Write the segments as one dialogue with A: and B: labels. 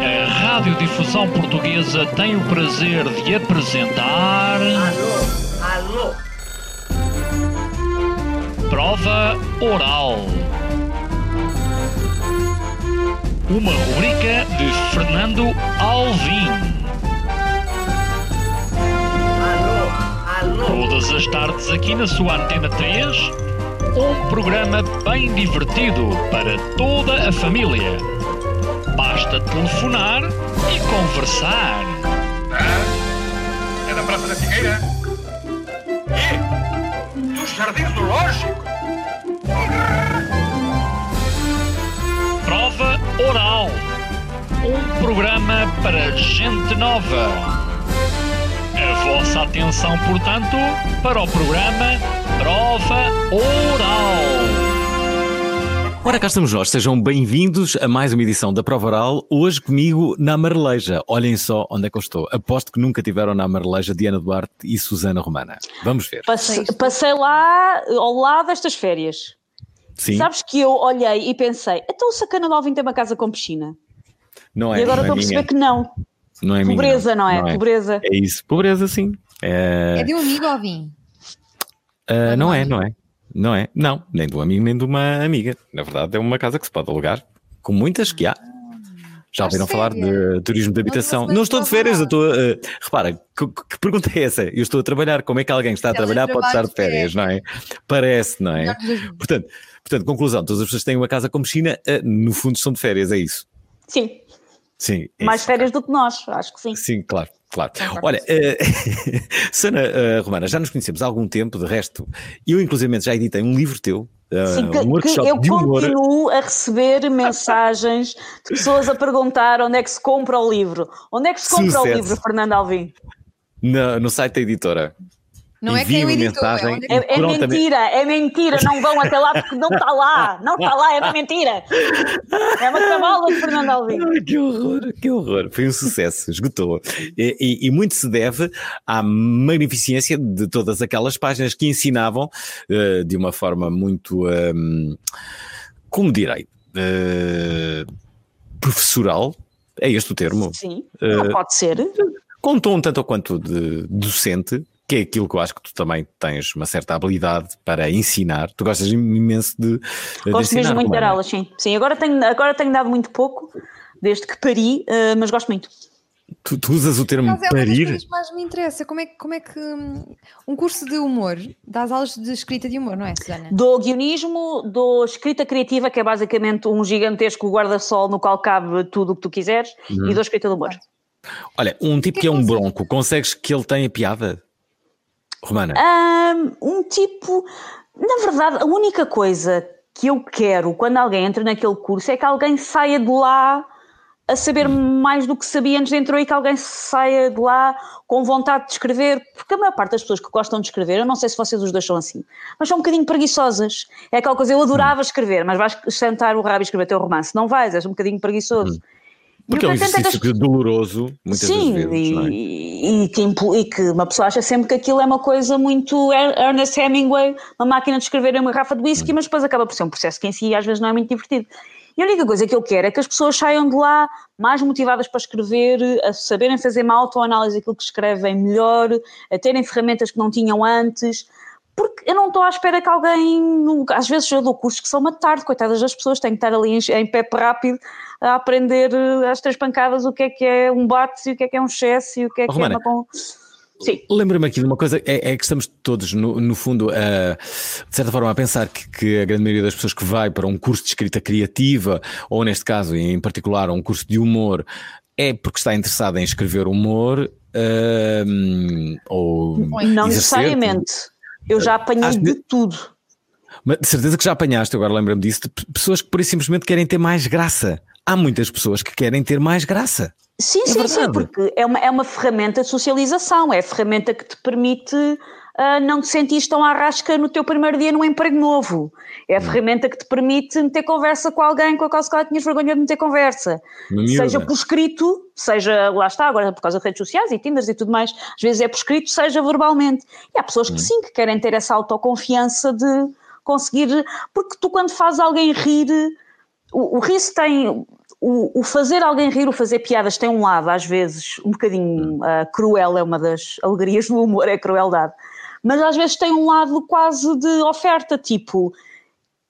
A: A Radiodifusão Portuguesa tem o prazer de apresentar.
B: Alô, alô,
A: Prova Oral. Uma rubrica de Fernando Alvim.
B: alô, alô.
A: Todas as tardes aqui na sua Antena 3. Um programa bem divertido para toda a família. Basta telefonar e conversar.
C: É da Praça da Figueira? E? Dos Jardins do Lógico?
A: Prova Oral. Um programa para gente nova. A vossa atenção, portanto, para o programa Prova Oral.
D: Ora, cá estamos nós, sejam bem-vindos a mais uma edição da Prova Oral. Hoje comigo na Marleja. Olhem só onde é que eu estou. Aposto que nunca tiveram na Marleja Diana Duarte e Susana Romana. Vamos ver.
E: Passei, passei lá ao lado destas férias.
D: Sim,
E: Sabes que eu olhei e pensei, então o Sacana de Alvim tem uma casa com piscina.
D: não é,
E: e agora
D: não
E: estou
D: é
E: a
D: minha.
E: perceber que não.
D: Não é minha,
E: Pobreza, não, é? Pobreza.
D: É isso, pobreza sim. É,
F: É de um amigo, Alvin.
D: Ah, não é, não é. Não é, não, nem de um amigo nem de uma amiga. Na verdade, é uma casa que se pode alugar, com muitas que há. Já
F: Estás
D: ouviram falar de turismo de habitação?
F: não
D: Não estou de férias, eu estou. a- repara, que, que pergunta é essa? Eu estou a trabalhar. Como é que alguém que está a trabalhar pode estar de férias, não é? Parece, não é? Portanto, portanto, conclusão: todas as pessoas que têm uma casa com piscina, eh, no fundo, são de férias, é isso?
E: Sim,
D: Sim. é
E: mais
D: isso.
E: férias do que nós, acho que sim.
D: Sim, claro, claro. Olha, eh, Sana eh, Romana, já nos conhecemos há algum tempo, de resto, eu inclusive já editei um livro teu, eh,
E: Sim, que,
D: um
E: que eu continuo a receber mensagens de pessoas a perguntar onde é que se compra o livro. Onde é que se compra o
D: Sucesso.
E: livro, Fernando Alvim?
D: No, no site da editora.
F: Não é quem o editou, é
D: mensagem.
F: é
E: É, é
D: Prontamente.
E: mentira, é mentira, não vão até lá porque não está lá, não está lá, é uma mentira. É uma cavalo de Fernando Alvim.
D: Que horror, que horror. Foi um sucesso, esgotou. E, e- e muito se deve à magnificência de todas aquelas páginas que ensinavam eh, de uma forma muito, ehm, como direi, eh, professoral, é este o termo,
E: Sim, não pode ser.
D: com um tom tanto ou quanto de docente, que é aquilo que eu acho que tu também tens uma certa habilidade para ensinar. Tu gostas imenso de, de
E: Gosto
D: ensinar.
E: mesmo muito de dar aulas, sim. Sim, agora tenho, agora tenho dado muito pouco, desde que pari, eh, mas gosto muito.
D: Tu, tu usas o termo
F: Mas é
D: parir?
F: que mais me interessa. Como é, que- como é que hum, um curso de humor, das aulas de escrita de humor, não é, Susana?
E: Dou guionismo, dou escrita criativa, que é basicamente um gigantesco guarda-sol no qual cabe tudo o que tu quiseres,
D: Uhum.
E: e dou escrita de humor.
D: Olha, um tipo
F: que
D: que é um
F: consegue?
D: bronco, consegues que ele tenha piada? Romana?
E: Ahm, um tipo. Na verdade, a única coisa que eu quero quando alguém entra naquele curso é que alguém saia de lá a saber mais do que sabia antes de entrar e que alguém saia de lá com vontade de escrever, porque a maior parte das pessoas que gostam de escrever, eu não sei se vocês os dois são assim, mas são um bocadinho preguiçosas. É aquela coisa, eu adorava escrever, mas vais sentar o rabo e escrever teu romance. Não vais, és um bocadinho preguiçoso. E
D: Porque é um exercício doloroso, muitas
E: Sim,
D: vezes, não é?
E: e, e que, e que uma pessoa acha sempre que aquilo é uma coisa muito Er- Ernest Hemingway, uma máquina de escrever em uma garrafa de
D: Hum.
E: whisky, mas depois acaba por ser um processo que em si às vezes não é muito divertido. E a única coisa que eu quero é que as pessoas saiam de lá mais motivadas para escrever, a saberem fazer uma autoanálise daquilo que escrevem melhor, a terem ferramentas que não tinham antes. Porque eu não estou à espera que alguém. Às vezes eu dou cursos que são uma tarde, coitadas das pessoas, têm que estar ali em, em pé rápido a aprender eh, às três pancadas o que é que é um bate, o que é que é um chesse, o que é que
D: Romana.
E: é uma. Sim.
D: Lembra-me aqui de uma coisa, é, é que estamos todos, no, no fundo, a, de certa forma, a pensar que, que a grande maioria das pessoas que vai para um curso de escrita criativa, ou neste caso, em particular, um curso de humor, é porque está interessada em escrever humor, hum, ou
E: Não necessariamente. Eu já apanhei de
D: que-
E: tudo.
D: Mas de certeza que já apanhaste, agora lembra-me disso, de pessoas que por isso simplesmente querem ter mais graça. Há muitas pessoas que querem ter mais graça.
E: Sim,
D: É
E: sim, sim,
D: verdade.
E: porque é uma, é uma ferramenta de socialização, é a ferramenta que te permite ah, não te sentires tão à rasca no teu primeiro dia num emprego novo. É
D: Hum.
E: a ferramenta que te permite meter conversa com alguém com a qual se calhar tinhas vergonha de meter conversa. Seja por escrito, seja, lá está, agora por causa de redes sociais e Tinders e tudo mais, às vezes é por escrito, seja verbalmente. E há pessoas
D: Hum.
E: que sim, que querem ter essa autoconfiança de conseguir, porque tu quando fazes alguém rir, o, o riso tem. O, o fazer alguém rir, o fazer piadas tem um lado, às vezes, um bocadinho uh, cruel, é uma das alegrias do humor, é a crueldade. Mas às vezes tem um lado quase de oferta, tipo,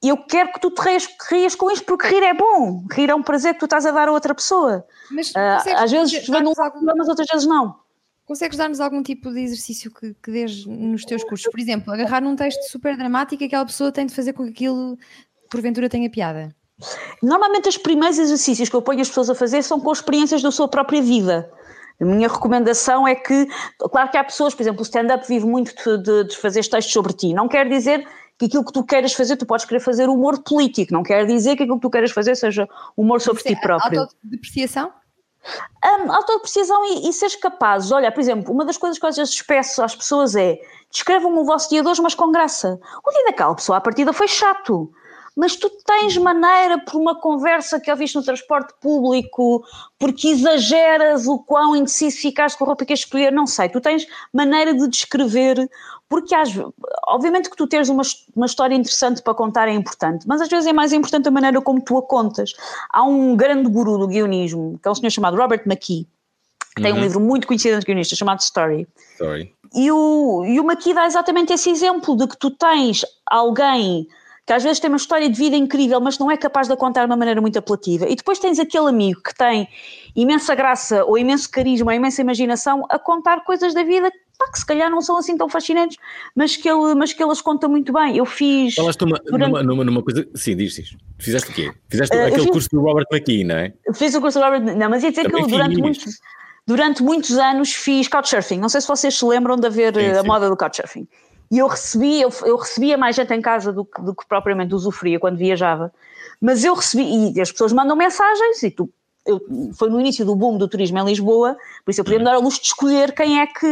E: eu quero que tu te rias, rias com isto porque rir é bom, rir é um prazer que tu estás a dar a outra pessoa.
F: Mas
E: Uh, às vezes vem um
F: algum-
E: lado, mas outras vezes não.
F: Consegues dar-nos algum tipo de exercício que, que dês nos teus cursos? Por exemplo, agarrar num texto super dramático e aquela pessoa tem de fazer com que aquilo porventura tenha piada.
E: Normalmente, os primeiros exercícios que eu ponho as pessoas a fazer são com experiências da sua própria vida. A minha recomendação é que, claro que há pessoas, por exemplo, o stand-up vive muito de, de, fazer textos sobre ti. Não quer dizer que aquilo que tu queiras fazer, tu podes querer fazer humor político. Não quer dizer que aquilo que tu queiras fazer seja humor sobre ti próprio.
F: Autodepreciação?
E: Um, autodepreciação e, e seres capazes. Olha, por exemplo, uma das coisas que eu às vezes peço às pessoas é descrevam-me o vosso dia de hoje, mas com graça. O dia daquela pessoa, à partida, foi chato. Mas tu tens maneira, por uma conversa que ouviste no transporte público, porque exageras o quão indeciso ficaste com a roupa que escolher, não sei. Tu tens maneira de descrever, porque às, obviamente que tu teres uma, uma história interessante para contar é importante, mas às vezes é mais importante a maneira como tu a contas. Há um grande guru do guionismo, que é um senhor chamado Robert McKee, que tem um livro muito conhecido entre guionistas chamado Story.
D: Sorry.
E: E o, e o Maqui dá exatamente esse exemplo de que tu tens alguém que às vezes tem uma história de vida incrível, mas não é capaz de a contar de uma maneira muito apelativa. E depois tens aquele amigo que tem imensa graça, ou imenso carisma, ou imensa imaginação a contar coisas da vida pá, que se calhar não são assim tão fascinantes, mas que ele, mas que ele as conta muito bem. Eu fiz.
D: Falaste numa,
E: Durante-
D: numa, numa, numa coisa. Sim, diz, diz. Fizeste o quê? Fizeste
E: eu
D: aquele
E: fiz-
D: curso do Robert McKee, não é?
E: Fiz o curso do Robert. Não, mas ia dizer que
D: Também
E: eu durante
D: fiz.
E: muitos, durante muitos anos fiz couchsurfing. Não sei se vocês se lembram de haver
D: Sim,
E: eh, a
D: sim.
E: moda do couchsurfing. E eu recebia, eu, eu recebia mais gente em casa do que, do que propriamente usufruía quando viajava. Mas eu recebi, e as pessoas mandam mensagens, e tu, eu- foi no início do boom do turismo em Lisboa, por isso eu podia me dar a luxo de escolher quem é que.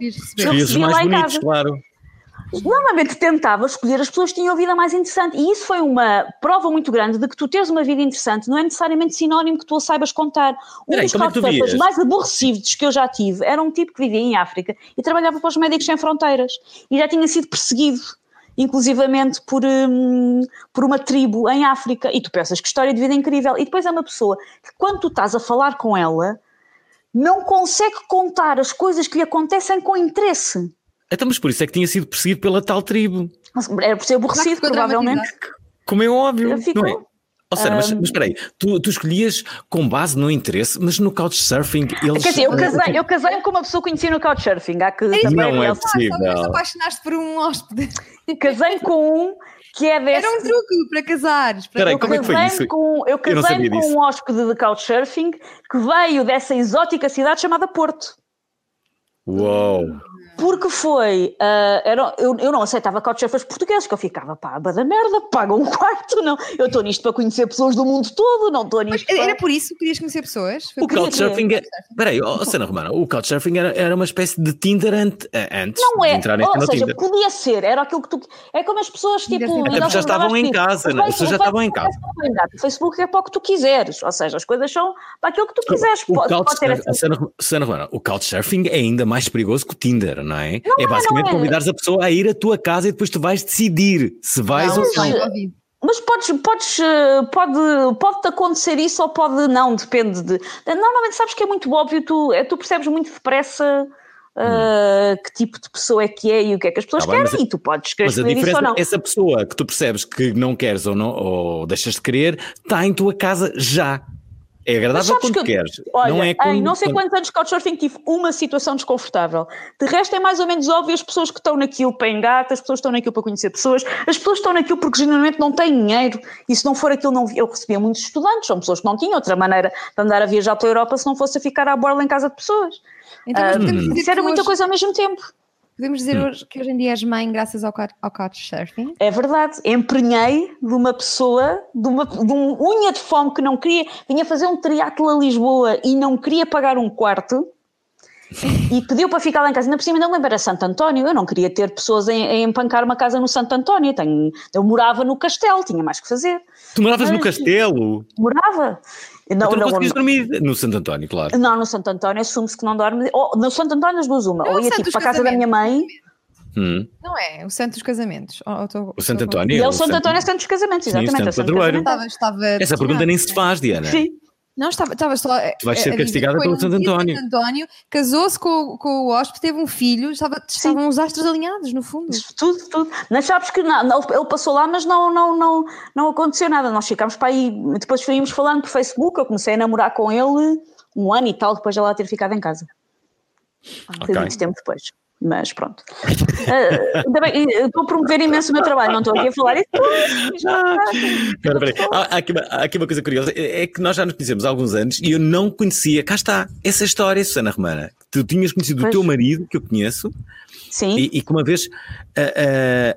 F: receber?
E: Eu recebia lá em
D: bonitos,
E: casa.
D: claro.
E: Normalmente tentava escolher as pessoas que tinham a vida mais interessante e isso foi uma prova muito grande de que tu teres uma vida interessante não é necessariamente sinónimo que tu a saibas contar. Um
D: Peraí,
E: dos
D: como é
E: mais aborrecidos que eu já tive era um tipo que vivia em África e trabalhava para os Médicos Sem Fronteiras e já tinha sido perseguido inclusivamente por, hum, por uma tribo em África e tu pensas que história de vida incrível e depois é uma pessoa que quando tu estás a falar com ela não consegue contar as coisas que lhe acontecem com interesse.
D: Então, mas por isso é que tinha sido perseguido pela tal tribo.
E: Era por ser aborrecido, provavelmente.
D: Como é óbvio,
E: Ficou.
D: não é? Ou seja, mas,
E: Hum.
D: mas espera aí, tu, tu escolhias com base no interesse, mas no couchsurfing eles...
E: Quer dizer, eu casei, eu casei com uma pessoa que conheci no Couchsurfing. Há que
F: isso
E: também
D: Não é possível.
F: Ah, apaixonaste por um hóspede.
E: Casei com um que é desse.
F: Era um truque para casares. Para
D: Espera aí,
E: eu
D: como é que foi isso?
E: Com, eu casei-me com
D: disso.
E: um hóspede de Couchsurfing que veio dessa exótica cidade chamada Porto.
D: Uou!
E: Porque foi, ah, era, eu, eu não aceitava couchsurfers portugueses, que eu ficava, pá, da merda, pagam um quarto, não. Eu estou nisto para conhecer pessoas do mundo todo, não estou nisto
F: Era
E: para...
F: por isso que querias conhecer pessoas? Foi
D: O couchsurfing é... Espera aí, oh, Sana Romana, o couchsurfing era, era uma espécie de Tinder ante- eh, antes
E: Não
D: de
E: é,
D: entrarem
E: ou
D: no
E: seja,
D: Tinder.
E: podia ser, era aquilo que tu. É como as pessoas tipo.
F: Até
D: já estavam em
E: disso.
D: casa,
E: O
D: né? As pessoas já estavam em
E: Facebook é O Facebook é para o que tu quiseres, ou seja, as coisas são para aquilo que tu quiseres.
D: O
E: Pode, pode ter
D: couchsurfing,
E: essa-
D: Sana, Sana Romana, o couchsurfing é ainda mais perigoso que o Tinder, não é? é basicamente
E: não é.
D: convidares a pessoa a ir à tua casa e depois tu vais decidir se vais
E: Não,
D: ou não.
F: envolvido.
E: Mas podes, podes, eh, pode, pode-te acontecer isso ou pode não, depende de. Normalmente sabes que é muito óbvio, tu, é, tu percebes muito depressa eh, que tipo de pessoa é que é e o que é que as pessoas
D: Tá bem,
E: querem e tu podes querer escolher isso ou
D: diferença
E: não.
D: essa pessoa que tu percebes que não queres ou, não, ou deixas de querer está em tua casa já. É agradável quando
E: que eu-
D: queres.
E: Olha,
D: não é quando,
E: em não sei
D: quando-
E: quantos anos de Couchsurfing tive uma situação desconfortável. De resto é mais ou menos óbvio as pessoas que estão naquilo para engata, as pessoas que estão naquilo para conhecer pessoas, as pessoas estão naquilo porque genuinamente não têm dinheiro e se não for aquilo não... Eu recebia muitos estudantes, são pessoas que não tinham outra maneira de andar a viajar pela Europa se não fosse a ficar à borla em casa de pessoas.
F: Então,
E: Ah, Isso era muita coisa ao mesmo tempo.
F: Podemos dizer hoje que hoje em dia és mãe graças ao, couch- ao couchsurfing?
E: É verdade, emprenhei de uma pessoa, de, uma, de um unha de fome que não queria, vinha fazer um triatlo a Lisboa e não queria pagar um quarto e pediu para ficar lá em casa. Ainda por cima não lembro, era Santo António, eu não queria ter pessoas a, a empancar uma casa no Santo António, Tenho- eu morava no castelo, tinha mais que fazer.
D: Tu moravas no
E: Mas-
D: castelo.
E: Morava. Não,
D: então não
E: não,
D: dormir no Santo António, claro.
E: não, no Santo António assume-se que não dorme. Ou, no Santo António das duas uma.
F: Não,
E: Ou ia
F: Santo
E: tipo para a casa da minha mãe.
D: Hum.
F: Não é? O Santo dos Casamentos. Ou- ou tô-
D: O Santo António.
E: E é o
D: o
E: Santo
D: Santo-
E: António é Santo dos Casamentos,
D: Sim,
E: exatamente.
D: Santo
E: é o Santo dos
D: Padroeiro.
E: Casamentos.
F: Estava, estava
D: Essa pergunta nem se faz, Diana.
E: Sim.
F: Não, estava, estava só. a-
D: Tu vais ser
F: a dizer
D: castigada pelo Santo António.
F: Santo António, casou-se com, com o hóspede, teve um filho, estava, estavam os astros alinhados, no fundo.
E: Tudo, tudo. Mas sabes que não, não, ele passou lá, mas não, não, não, não aconteceu nada. Nós ficámos para aí, depois fomos falando por Facebook. Eu comecei a namorar com ele um ano e tal, depois de ela ter ficado em casa. Muito tempo depois. Mas pronto. Ah, ainda bem, eu estou a promover imenso o meu trabalho, não estou aqui a falar isso. mas.
D: Espera, espera. Há, há aqui uma, há aqui uma coisa curiosa, é é que nós já nos conhecemos há alguns anos e eu não conhecia, cá está, essa história, Susana Romana. Tu tinhas conhecido o
E: Pois.
D: teu marido, que eu conheço,
E: Sim.
D: e, e que uma vez ah, ah,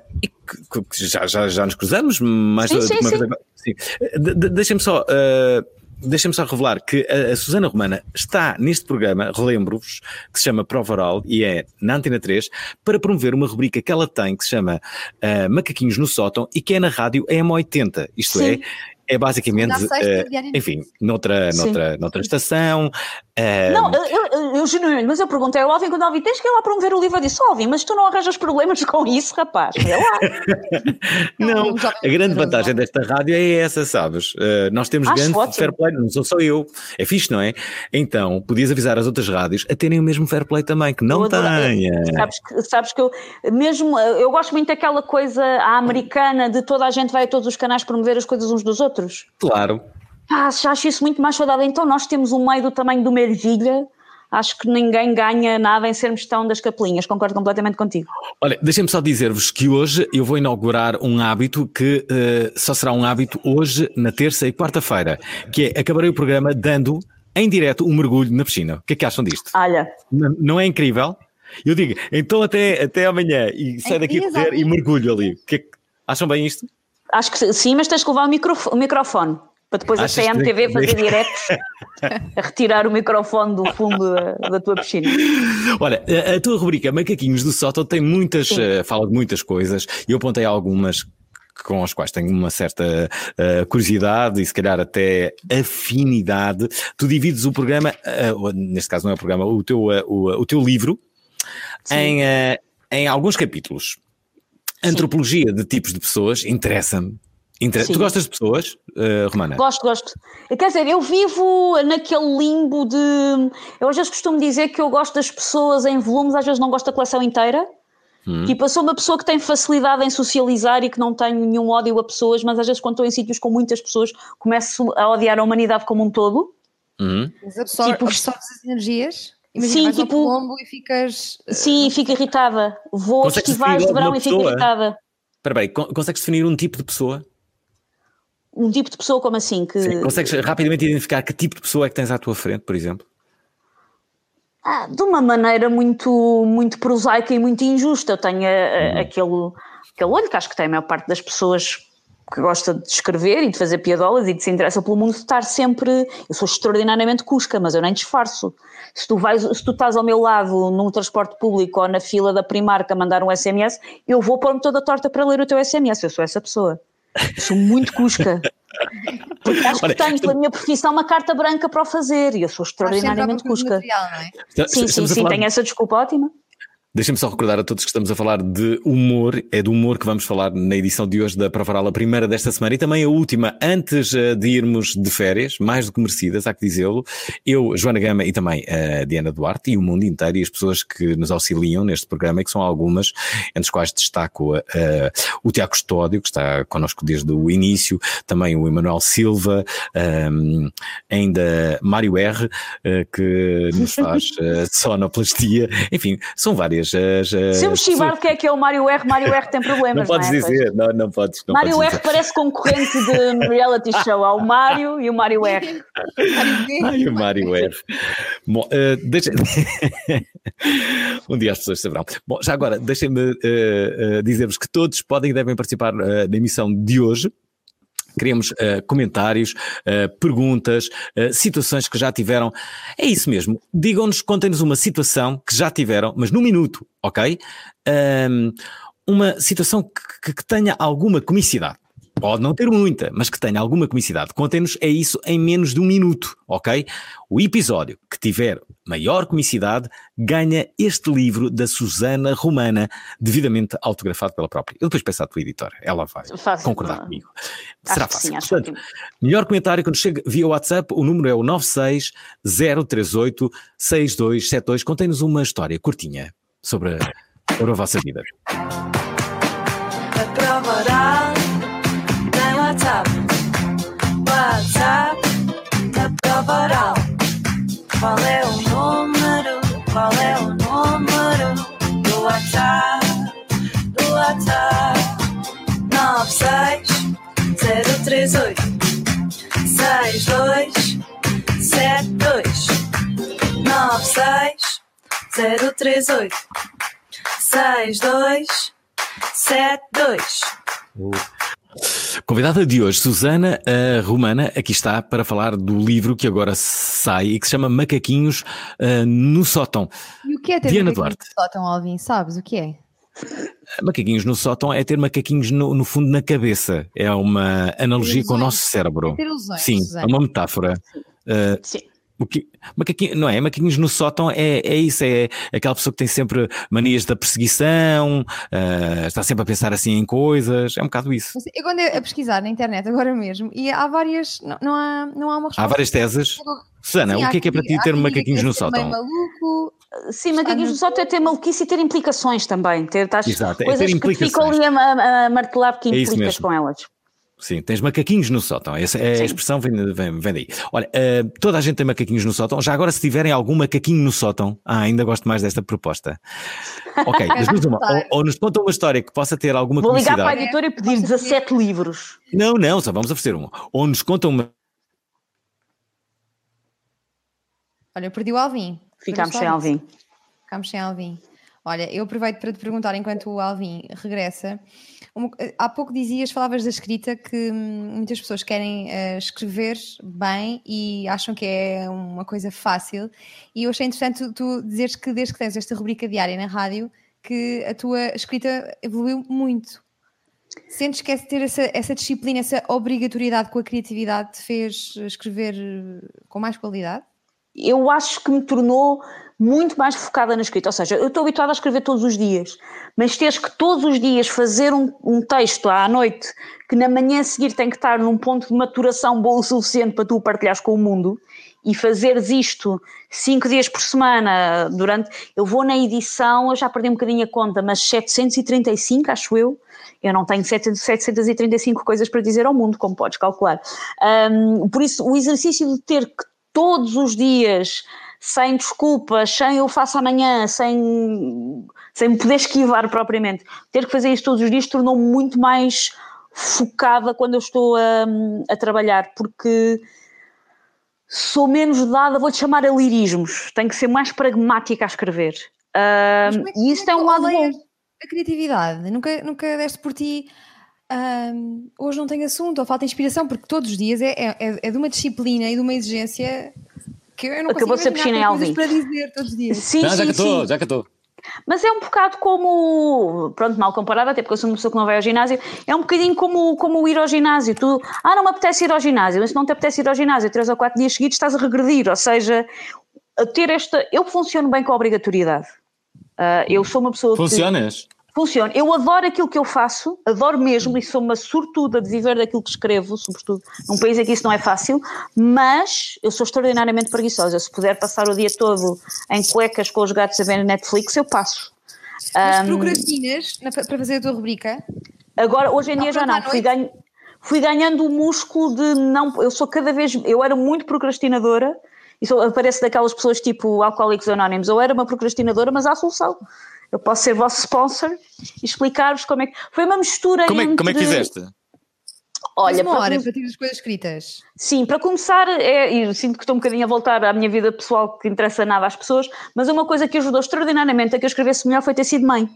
D: que- que já, já, já nos cruzamos mais
E: Sim, sim,
D: uma
E: sim.
D: vez agora. Sim. De- de- Deixa-me só. ah, Deixa-me só revelar que a, a Susana Romana está neste programa, relembro-vos, que se chama Prova Oral e é na Antena 3, para promover uma rubrica que ela tem que se chama ah, Macaquinhos no Sótão e que é na rádio M80. Isto
E: Sim.
D: é, é basicamente,
F: diariamente.
D: enfim, noutra,
E: Sim.
D: noutra, noutra estação. ah,
E: Não, eu, eu, mas eu perguntei ao Alvin quando Alvin, tens que ir lá promover o livro. Eu disse, Alvin, mas tu não arranjas problemas com isso, rapaz. Vê lá.
D: Não, a grande vantagem desta rádio é essa, sabes? Uh, nós temos
E: Acho
D: grande
E: ótimo.
D: fair play, não sou só eu. É fixe, não é? Então, podias avisar as outras rádios a terem o mesmo fair play também, que não tenha.
E: Sabes que, sabes que eu, mesmo, eu gosto muito daquela coisa à americana de toda a gente vai a todos os canais promover as coisas uns dos outros.
D: Claro.
E: Pá, já acho isso muito mais saudável. Então nós temos um meio do tamanho de uma ervilha. Acho que ninguém ganha nada em sermos tão das capelinhas. Concordo completamente contigo.
D: Olha, deixem-me só dizer-vos que hoje eu vou inaugurar um hábito que uh, só será um hábito hoje, na terça e quarta-feira, que é acabarei o programa dando em direto um mergulho na piscina. O que é que acham disto?
E: Olha,
D: N- Não é incrível? Eu digo, então até, até amanhã e saio daqui a
F: dias,
D: correr e mergulho ali. É que- acham bem isto?
E: Acho que sim, mas tens que levar o, microf- o microfone. Para depois a
D: Achas que-
E: CMTV fazer diretos a retirar o microfone do fundo da, da tua piscina.
D: Olha, a, a tua rubrica Macaquinhos do Sótão tem muitas, eh, fala de muitas coisas e eu apontei algumas com as quais tenho uma certa eh, curiosidade e se calhar até afinidade. Tu divides o programa, ou neste caso não é o programa, o teu, o, o teu livro em, em alguns capítulos. Antropologia de tipos de pessoas interessa-me. Inter-. Tu gostas de pessoas, eh, Romana?
E: Gosto, gosto. Quer dizer, eu vivo naquele limbo de. Eu às vezes costumo dizer que eu gosto das pessoas em volumes, às vezes não gosto da coleção inteira. Tipo, eu sou uma pessoa que tem facilidade em socializar e que não tenho nenhum ódio a pessoas, mas às vezes quando estou em sítios com muitas pessoas começo a odiar a humanidade como um todo.
D: Uhum.
F: Mas absor
E: Tipo,
F: absorves as energias. Imagina,
E: Sim,
F: vais ao
E: tipo-
F: Colombo e ficas. eh,
E: Sim, fico irritada. Vou a
D: Consegues
E: festivais de verão e fico irritada.
D: Espera bem, con- consegues definir um tipo de pessoa?
E: Um tipo de pessoa como assim? Que...
D: Sim. Consegues rapidamente identificar que tipo de pessoa é que tens à tua frente, por exemplo?
E: Ah, de uma maneira muito, muito prosaica e muito injusta. Eu tenho eh, aquele, aquele olho que acho que tem a maior parte das pessoas que gosta de escrever e de fazer piadolas e de se interessa pelo mundo de estar sempre. Eu sou extraordinariamente cusca, mas eu nem disfarço. Se tu, vais, se tu estás ao meu lado num transporte público ou na fila da Primark a mandar um SMS, eu vou pôr-me toda torta para ler o teu SMS. Eu sou essa pessoa. Eu sou muito cusca. Porque acho
D: Olha,
E: que tenho, pela minha profissão, uma carta branca para o fazer e eu sou extraordinariamente cusca.
F: material, não é?
E: Sim, sim, sim,
D: falar-
E: tenho essa desculpa ótima.
D: Deixem-me só recordar a todos que estamos a falar de humor, é do humor que vamos falar na edição de hoje da Provaral, a primeira desta semana e também a última, antes eh, de irmos de férias, mais do que merecidas, há que dizê-lo. Eu, Joana Gama e também a Diana Duarte e o mundo inteiro e as pessoas que nos auxiliam neste programa, e que são algumas, entre as quais destaco eh, o Tiago Custódio, que está connosco desde o início, também o Emanuel Silva, ehm, ainda Mário R, eh, que nos faz eh, sonoplastia, enfim, são várias as. as
E: Se eu me o que é que é o Mário R, Mário R tem problemas,
D: Não podes
E: é? Pois.
D: dizer, não, não podes. Não
E: Mário
D: podes
E: R
D: dizer.
E: parece concorrente de reality show. Há o Mário e o Mário R.
D: Ai, o Mário R. Bom, eh, deixa... um dia as pessoas saberão. Bom, já agora, deixem-me eh, eh, dizer-vos que todos podem e devem participar na emissão de hoje. Queremos eh, comentários, eh, perguntas, eh, situações que já tiveram. É isso mesmo. Digam-nos, contem-nos uma situação que já tiveram, mas num minuto, ok? Ahm, uma situação que- que tenha alguma comicidade. Pode não ter muita, mas que tenha alguma comicidade. Contem-nos é isso em menos de um minuto, ok? O episódio que tiver maior comicidade ganha este livro da Susana Romana, devidamente autografado pela própria. Eu depois peço à tua editora, ela vai
E: Fácil,
D: concordar
E: não.
D: comigo.
E: Acho
D: Será
E: que
D: fácil.
E: sim,
D: Portanto,
E: ótimo.
D: melhor comentário quando chega via WhatsApp, o número é o 960386272. Contem-nos uma história curtinha sobre a, sobre a vossa vida.
G: A oral. Qual é o número? Qual é o número do WhatsApp? Do WhatsApp 96038 6272 96038 6272
D: Convidada de hoje, Susana a Romana, aqui está para falar do livro que agora sai e que se chama Macaquinhos ah, no Sótão.
F: E o que é ter
D: Diana
F: macaquinhos
D: Duarte.
F: no sótão, Alvin? Sabes o que é?
D: Macaquinhos no Sótão é ter macaquinhos no, no fundo na cabeça. É uma analogia com o
F: ilusões.
D: nosso cérebro.
F: É ter ilusões,
D: Sim, é
F: Susana.
D: uma metáfora. Ah,
E: Sim.
D: Que, macaquinho, não é? Macaquinhos no sótão é, é isso, é aquela pessoa que tem sempre manias da perseguição, ah, está sempre a pensar assim em coisas, é um bocado isso.
F: Eu andei a pesquisar na internet agora mesmo e há várias, não, não há, não há uma resposta.
D: Há várias teses. Susana,
F: Sim,
D: o que é que é para ti ter macaquinhos
F: é
D: no sótão?
F: maluco.
E: Sim, macaquinhos no sótão é ter maluquice e ter implicações também. Ter tais
D: Exato, é
E: coisas
D: ter
E: que ficam
D: implicações.
E: ali a, a, a martelar porque
D: É isso
E: implicas com elas.
D: Sim, tens macaquinhos no sótão. Essa é a
E: Sim.
D: expressão vem, vem, vem daí. Olha, ah, toda a gente tem macaquinhos no sótão. Já agora, se tiverem algum macaquinho no sótão, ah, ainda gosto mais desta proposta. Ok, das duas uma. Ou, ou nos contam uma história que possa ter alguma
E: Vou ligar para a editora e pedir
F: Posso
E: 17 livros.
D: Não, não, só vamos oferecer uma. Ou nos contam uma.
F: Olha, eu perdi o Alvin.
E: Ficámos sem Alvin.
F: Ficámos sem Alvin. Olha, eu aproveito para te perguntar, enquanto o Alvin regressa, há pouco dizias, falavas da escrita, que hum, muitas pessoas querem eh, escrever bem e acham que é uma coisa fácil. E eu achei interessante tu, tu dizeres que desde que tens esta rubrica diária na rádio, que a tua escrita evoluiu muito. Sentes que é ter essa, essa disciplina, essa obrigatoriedade com a criatividade te fez escrever eh, com mais qualidade?
E: Eu acho que me tornou muito mais focada na escrita. Ou seja, eu estou habituada a escrever todos os dias, mas teres que todos os dias fazer um, um texto à noite que na manhã a seguir tem que estar num ponto de maturação bom o suficiente para tu o partilhares com o mundo e fazeres isto cinco dias por semana durante. Eu vou na edição, eu já perdi um bocadinho a conta, mas 735, acho eu. Eu não tenho 700 735 coisas para dizer ao mundo, como podes calcular. Hum, por isso, o exercício de ter que todos os dias, sem desculpas, sem eu faço amanhã, sem, sem me poder esquivar propriamente, ter que fazer isso todos os dias tornou-me muito mais focada quando eu estou a, a trabalhar, porque sou menos dada, vou-te chamar a lirismos, tenho que ser mais pragmática a escrever.
F: Como é
E: e
F: como
E: um
F: é que
E: lado bom.
F: A criatividade, nunca, nunca deste por ti. "Ahm, hoje não tenho assunto, ou falta inspiração, porque todos os dias é, é, é de uma disciplina e de uma exigência que eu não
E: Acabou
F: consigo imaginar coisas
E: Alvin.
F: para dizer todos os dias.
E: Sim,
D: Ah, já
E: sim,
D: que estou,
E: sim.
D: já que estou.
E: Mas é um bocado como, pronto, mal comparado, até porque eu sou uma pessoa que não vai ao ginásio, é um bocadinho como, como ir ao ginásio. Tu, ah, não me apetece ir ao ginásio, mas se não te apetece ir ao ginásio três ou quatro dias seguidos, estás a regredir. Ou seja, a ter esta. Eu funciono bem com a obrigatoriedade. Ah, eu sou uma pessoa que.
D: Funcionas?
E: Funciona. Eu adoro aquilo que eu faço, adoro mesmo, e sou uma sortuda de viver daquilo que escrevo, sobretudo num país em que isso não é fácil, mas eu sou extraordinariamente preguiçosa. Se puder passar o dia todo em cuecas com os gatos a ver Netflix, eu passo.
F: Mas procrastinas na- para fazer a tua rubrica.
E: Agora, hoje em
F: Não,
E: dia já
F: pronto,
E: não, fui, ganho- fui ganhando o músculo de não. Eu sou cada vez. Eu era muito procrastinadora, e sou, aparece daquelas pessoas tipo Alcoólicos Anónimos. Eu era uma procrastinadora, mas há solução. Eu posso ser vosso sponsor e explicar-vos como é que. Foi uma mistura.
H: Como é,
E: entre,
H: como é que fizeste?
E: Olha,
F: Olha, uma
E: para
F: hora para ter as coisas escritas.
E: Sim, para começar, é, e sinto que estou um bocadinho a voltar à minha vida pessoal que interessa nada às pessoas, mas uma coisa que ajudou extraordinariamente a que eu escrevesse melhor foi ter sido mãe.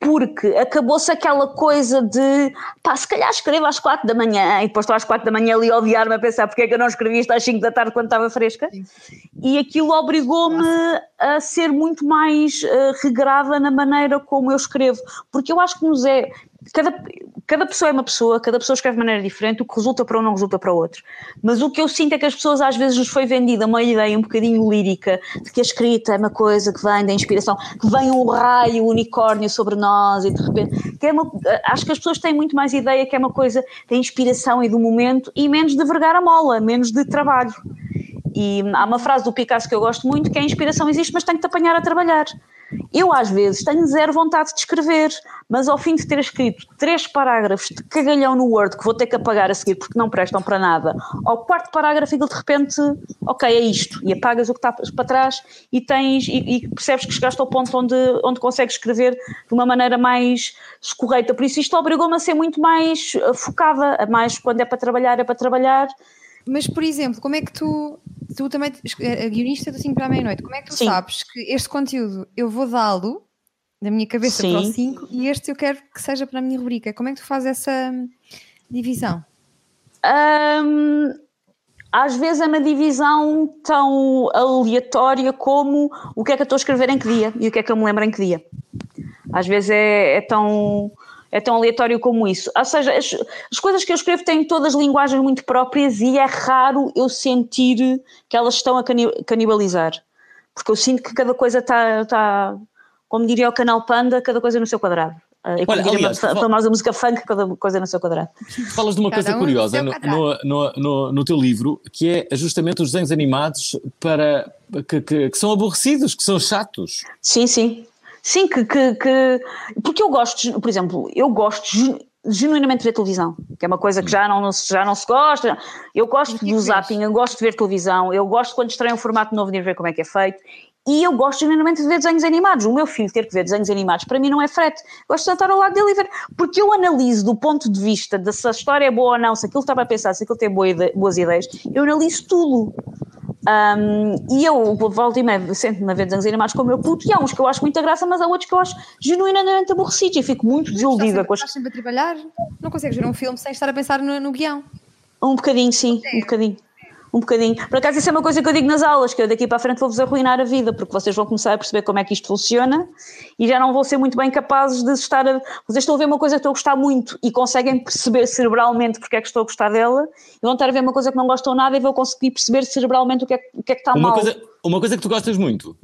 E: Porque acabou-se aquela coisa de pá, se calhar escrevo às quatro da manhã e depois estou às quatro da manhã ali a odiar-me a pensar porque é que eu não escrevi isto às cinco da tarde quando estava fresca. E aquilo obrigou-me a ser muito mais eh, regrada na maneira como eu escrevo. Porque eu acho que nos é. Cada, cada pessoa é uma pessoa, cada pessoa escreve de maneira diferente, o que resulta para um não resulta para outro. Mas o que eu sinto é que as pessoas às vezes nos foi vendida uma ideia um bocadinho lírica de que a escrita é uma coisa que vem da inspiração, que vem um raio, um unicórnio sobre nós e de repente. Que é uma, acho que as pessoas têm muito mais ideia que é uma coisa da inspiração e do momento e menos de vergar a mola, menos de trabalho. E há uma frase do Picasso que eu gosto muito que é a inspiração existe, mas tem que te apanhar a trabalhar. Eu, às vezes, tenho zero vontade de escrever, mas ao fim de ter escrito três parágrafos de cagalhão no Word que vou ter que apagar a seguir porque não prestam para nada, ao quarto parágrafo aquilo de repente, ok, é isto, e apagas o que está para trás e tens e, e percebes que chegaste ao ponto onde, onde consegues escrever de uma maneira mais escorreita. Por isso, isto obrigou-me a ser muito mais eh, focada, a mais quando é para trabalhar, é para trabalhar.
F: Mas, por exemplo, como é que tu, tu também, a guionista do 5 para a meia-noite, como é que tu
E: Sim.
F: sabes que este conteúdo eu vou dá-lo da minha cabeça para o
E: Sim.
F: 5 e este eu quero que seja para a minha rubrica? Como é que tu fazes essa hum, divisão?
E: Hum, às vezes é uma divisão tão aleatória como o que é que eu estou a escrever em que dia e o que é que eu me lembro em que dia. Às vezes é, é tão, é tão aleatório como isso. Ou seja, as, as coisas que eu escrevo têm todas linguagens muito próprias e é raro eu sentir que elas estão a cani- canibalizar. Porque eu sinto que cada coisa está, está como diria o canal Panda, cada coisa no seu quadrado. Como
D: Olha, aliás,
E: a famosa música funk, cada coisa no seu quadrado.
D: Falas de uma
F: Cada
D: coisa
F: um
D: curiosa no, no, no- no teu livro, que é justamente os desenhos animados para, que, que- que são aborrecidos, que são chatos.
E: Sim, sim. Sim, que, que, que- Porque eu gosto, por exemplo, eu gosto genu- genuinamente de ver televisão, que é uma coisa que já não, se- já não se gosta. Eu gosto
F: é
E: do zapping, eu gosto de ver televisão, eu gosto quando estreia um formato novo de ver como é que é feito. E eu gosto genuinamente de ver desenhos animados. O meu filho ter que ver desenhos animados, para mim não é frete. Gosto de sentar ao lado dele e ver. Porque eu analiso do ponto de vista de se a história é boa ou não, se aquilo estava a pensar, se aquilo tem boas ideias, eu analiso tudo. Um, e eu volto e meia, sento-me a ver desenhos animados com o meu puto, e há uns que eu acho muita graça, mas há outros que eu acho genuinamente aborrecidos e fico muito desiludida com as...
F: estás sempre a trabalhar? Não consegues ver um filme sem estar a pensar no, no guião.
E: Um bocadinho, sim, um bocadinho. Um bocadinho. Por acaso, isso é uma coisa que eu digo nas aulas, que eu daqui para a frente vou-vos arruinar a vida, porque vocês vão começar a perceber como é que isto funciona e já não vão ser muito bem capazes de estar a... Vocês estão a ver uma coisa que estão a gostar muito e conseguem perceber cerebralmente porque é que estou a gostar dela, e vão estar a ver uma coisa que não gostam nada e vão conseguir perceber cerebralmente o que é, que- o que, é que está
D: Uma
E: mal.
D: coisa, uma coisa que tu gostas muito.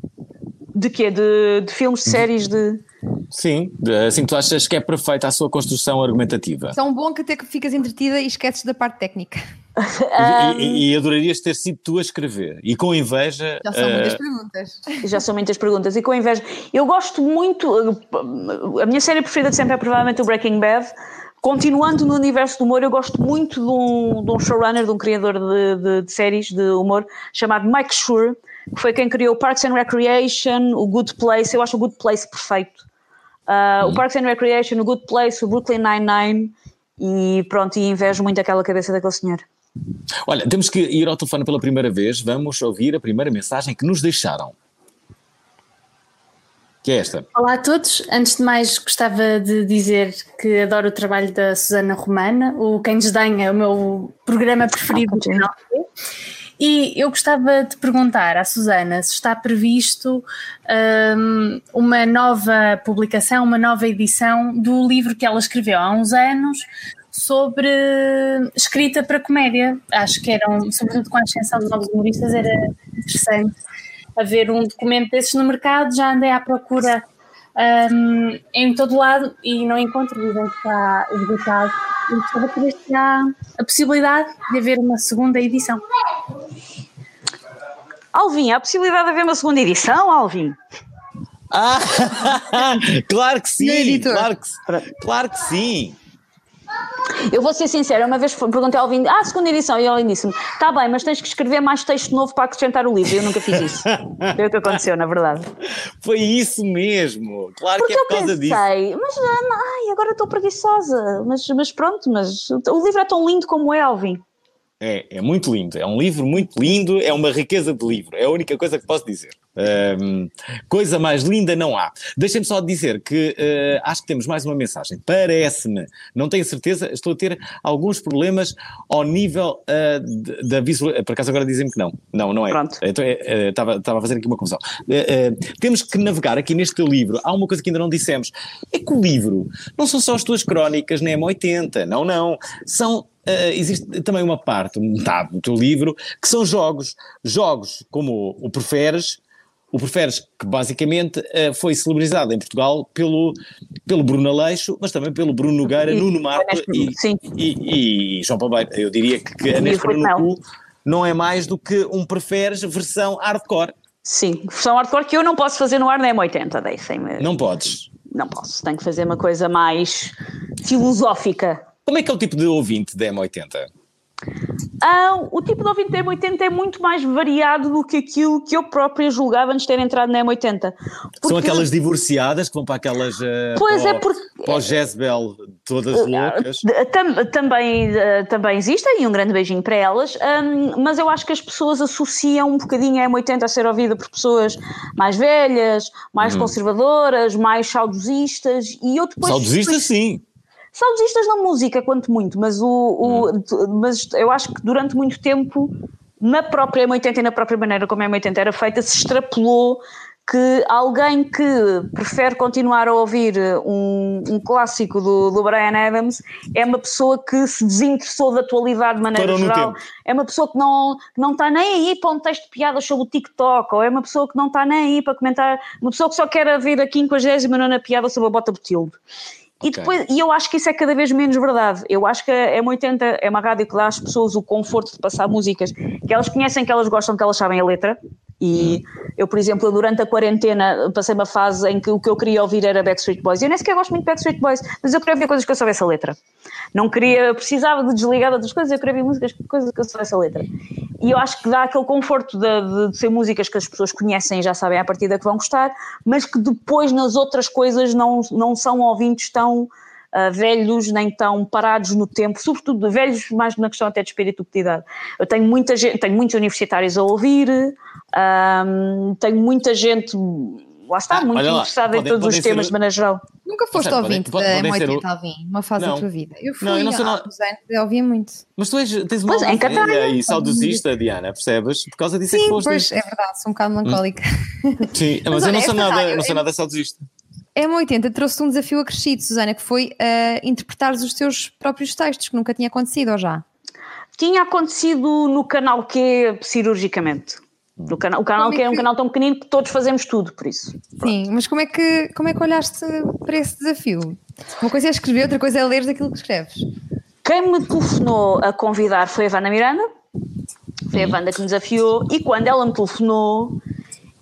E: De quê? De, de filmes, de séries, de...
D: Sim, assim que tu achas que é perfeita a sua construção argumentativa.
F: Tão bom que até que ficas entretida e esqueces da parte técnica.
D: E, e- e adorarias ter sido tu a escrever. E com inveja.
F: Já são
D: eh,
F: muitas perguntas.
E: Já são muitas perguntas e com inveja. Eu gosto muito, a minha série preferida de sempre é provavelmente o Breaking Bad. Continuando no universo do humor, eu gosto muito de um, de um showrunner, de um criador de, de- de séries de humor chamado Mike Schur, que foi quem criou o Parks and Recreation, o Good Place. Eu acho o Good Place perfeito. Ah, O Parks and Recreation, o Good Place, o Brooklyn Nine-Nine. E pronto, e invejo muito aquela cabeça daquele senhor.
D: Olha, temos que ir ao telefone pela primeira vez. Vamos ouvir a primeira mensagem que nos deixaram. Que é esta.
H: Olá a todos. Antes de mais, gostava de dizer que adoro o trabalho da Susana Romana. O Quem Desdenha é o meu programa preferido Q. E eu gostava de perguntar à Susana se está previsto hum, uma nova publicação, uma nova edição do livro que ela escreveu há uns anos sobre escrita para comédia. Acho que eram, sobretudo com a ascensão dos novos humoristas, era interessante haver um documento desses no mercado. Já andei à procura hum, em todo lado e não encontro, dizem que está esgotado. E gostava de saber se há a possibilidade de haver uma segunda edição.
E: Alvin, há a possibilidade de haver uma segunda edição, Alvin?
D: Ah, claro que sim! Claro que, claro que sim!
E: Eu vou ser sincera, uma vez perguntei ao Alvin, ah, segunda edição, e ele disse-me, está bem, mas tens que escrever mais texto novo para acrescentar o livro. Eu nunca fiz isso. Foi o que aconteceu, na verdade.
D: Foi isso mesmo! Claro
E: Porque
D: que é por causa disso.
E: pensei, mas ah, ai, agora estou preguiçosa. Mas, mas pronto, mas o livro é tão lindo como é, Alvin.
D: É, é muito lindo. É um livro muito lindo. É uma riqueza de livro. É a única coisa que posso dizer. Um, coisa mais linda não há. Deixem-me só dizer que uh, acho que temos mais uma mensagem. Parece-me, não tenho certeza, estou a ter alguns problemas ao nível uh, da visual. Por acaso agora dizem-me que não. Não, não é.
E: Pronto.
D: Então, estava uh, a fazer aqui uma confusão. temos que navegar aqui neste livro. Há uma coisa que ainda não dissemos. É que o livro não são só as tuas crónicas na M80. Não, não. São Uh, existe também uma parte, metade do teu livro, que são jogos. Jogos como o Preferes, o Preferes, que basicamente uh, foi celebrizado em Portugal pelo, pelo Bruno Aleixo, mas também pelo Bruno Nogueira,
E: E-
D: Nuno Marco e, e, e João Palmeiro. Eu diria que, que a
E: foi
D: no cu não é mais do que um Preferes versão hardcore.
E: Sim, versão hardcore que eu não posso fazer no ar na M80, deixem-me.
D: Não podes.
E: Não posso, tenho que fazer uma coisa mais filosófica.
D: Como é que é o tipo de ouvinte da M80?
E: Ah, o tipo de ouvinte da M80 é muito mais variado do que aquilo que eu própria julgava antes de ter entrado na M80.
D: São
E: Porque-
D: aquelas divorciadas que vão para aquelas. eh,
E: Pois
D: para
E: é, porque-
D: Para o Jezebel, todas loucas.
E: De- tam- também, eh, também existem, e um grande beijinho para elas, hum, mas eu acho que as pessoas associam um bocadinho a M80 a ser ouvida por pessoas mais velhas, mais conservadoras, mais saudosistas, e eu depois...
D: Saudosista, sim.
E: Saudosistas na música, quanto muito, mas, o, o- mas eu acho que durante muito tempo, na própria M80 e na própria maneira como a M80 era feita, se extrapolou que alguém que prefere continuar a ouvir um, um clássico do, do Brian Adams é uma pessoa que se desinteressou da atualidade de maneira
D: Parou
E: geral, é uma pessoa que não, que não está nem aí para um texto de piadas sobre o TikTok, ou é uma pessoa que não está nem aí para comentar, uma pessoa que só quer ver a 59 piada sobre a bota Botilde. E, depois, e eu acho que isso é cada vez menos verdade. Eu acho que a M80 é uma rádio que dá às pessoas o conforto de passar músicas que elas conhecem, que elas gostam, que elas sabem a letra. E eu, por exemplo, durante a quarentena passei uma fase em que o que eu queria ouvir era Backstreet Boys. Eu nem sequer gosto muito de Backstreet Boys, mas eu queria ouvir coisas que eu soubesse a letra. Não queria, precisava de desligar de outras coisas, eu queria ouvir músicas, coisas que eu soubesse a letra. E eu acho que dá aquele conforto de, de- de ser músicas que as pessoas conhecem e já sabem à partida que vão gostar, mas que depois nas outras coisas não, não são ouvintes tão ah, velhos nem tão parados no tempo, sobretudo velhos, mais na questão até de espírito que de idade. Eu tenho muita gente, tenho muitos universitários a ouvir, ahm, tenho muita gente, lá está,
D: Ah,
E: muito interessada em
D: podem-
E: todos os
D: podem ser-
E: temas de maneira geral.
F: Nunca foste
D: podem-
F: ouvinte
D: podem-
F: da
D: podem ser
F: M80,
D: o-
F: Alvin, uma fase
D: Não.
F: da tua vida. Eu fui
D: Não, eu não sou
F: há uns anos, eu ouvia muito.
D: Mas tu és, tens uma
E: Catarina.
D: e saudosista, Diana, percebes? Por causa disso é que
F: Sim,
D: foste.
F: pois, é verdade, sou um bocado melancólica.
D: Sim, mas,
F: Mas
D: eu
F: olha,
D: não sou
F: esta
D: nada, não sou
F: é-
D: nada saudosista.
F: M80 trouxe-te um desafio acrescido, Susana, que foi uh, interpretares os teus próprios textos, que nunca tinha acontecido, ou já?
E: Tinha acontecido no canal Q cirurgicamente. No canal, o canal
F: é
E: Q é um
F: que-
E: canal tão pequenino que todos fazemos tudo, por isso.
F: Sim, mas como é, que, como é que olhaste para esse desafio? Uma coisa é escrever, outra coisa é ler aquilo que escreves.
E: Quem me telefonou a convidar foi a Wanda Miranda, foi a Wanda que me desafiou, e quando ela me telefonou,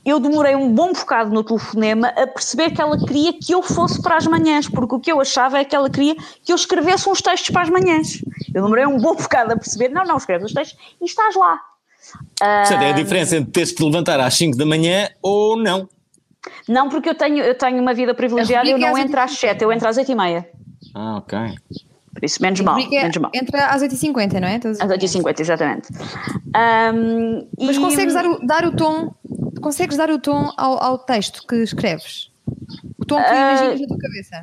E: eu demorei um bom bocado no telefonema a perceber que ela queria que eu fosse para as manhãs, porque o que eu achava é que ela queria que eu escrevesse uns textos para as manhãs. Eu demorei um bom bocado a perceber, não, não, escreves os textos e estás lá.
D: Portanto, é a diferença entre teres que te levantar às 5 da manhã ou não.
E: Não, porque eu tenho, eu tenho uma vida privilegiada,
F: A
E: eu não
F: às
E: entro às 7, eu entro às 8 e meia.
D: Ah, ok.
E: Por isso, menos mal, menos mal.
F: Entra às 8h50, não é?
E: Às 8h50, exatamente. Ahm,
F: Mas
E: e-
F: consegues dar o, dar o tom, consegues dar o tom ao, ao texto que escreves? O tom que tu
E: Ah,
F: imaginas na tua cabeça?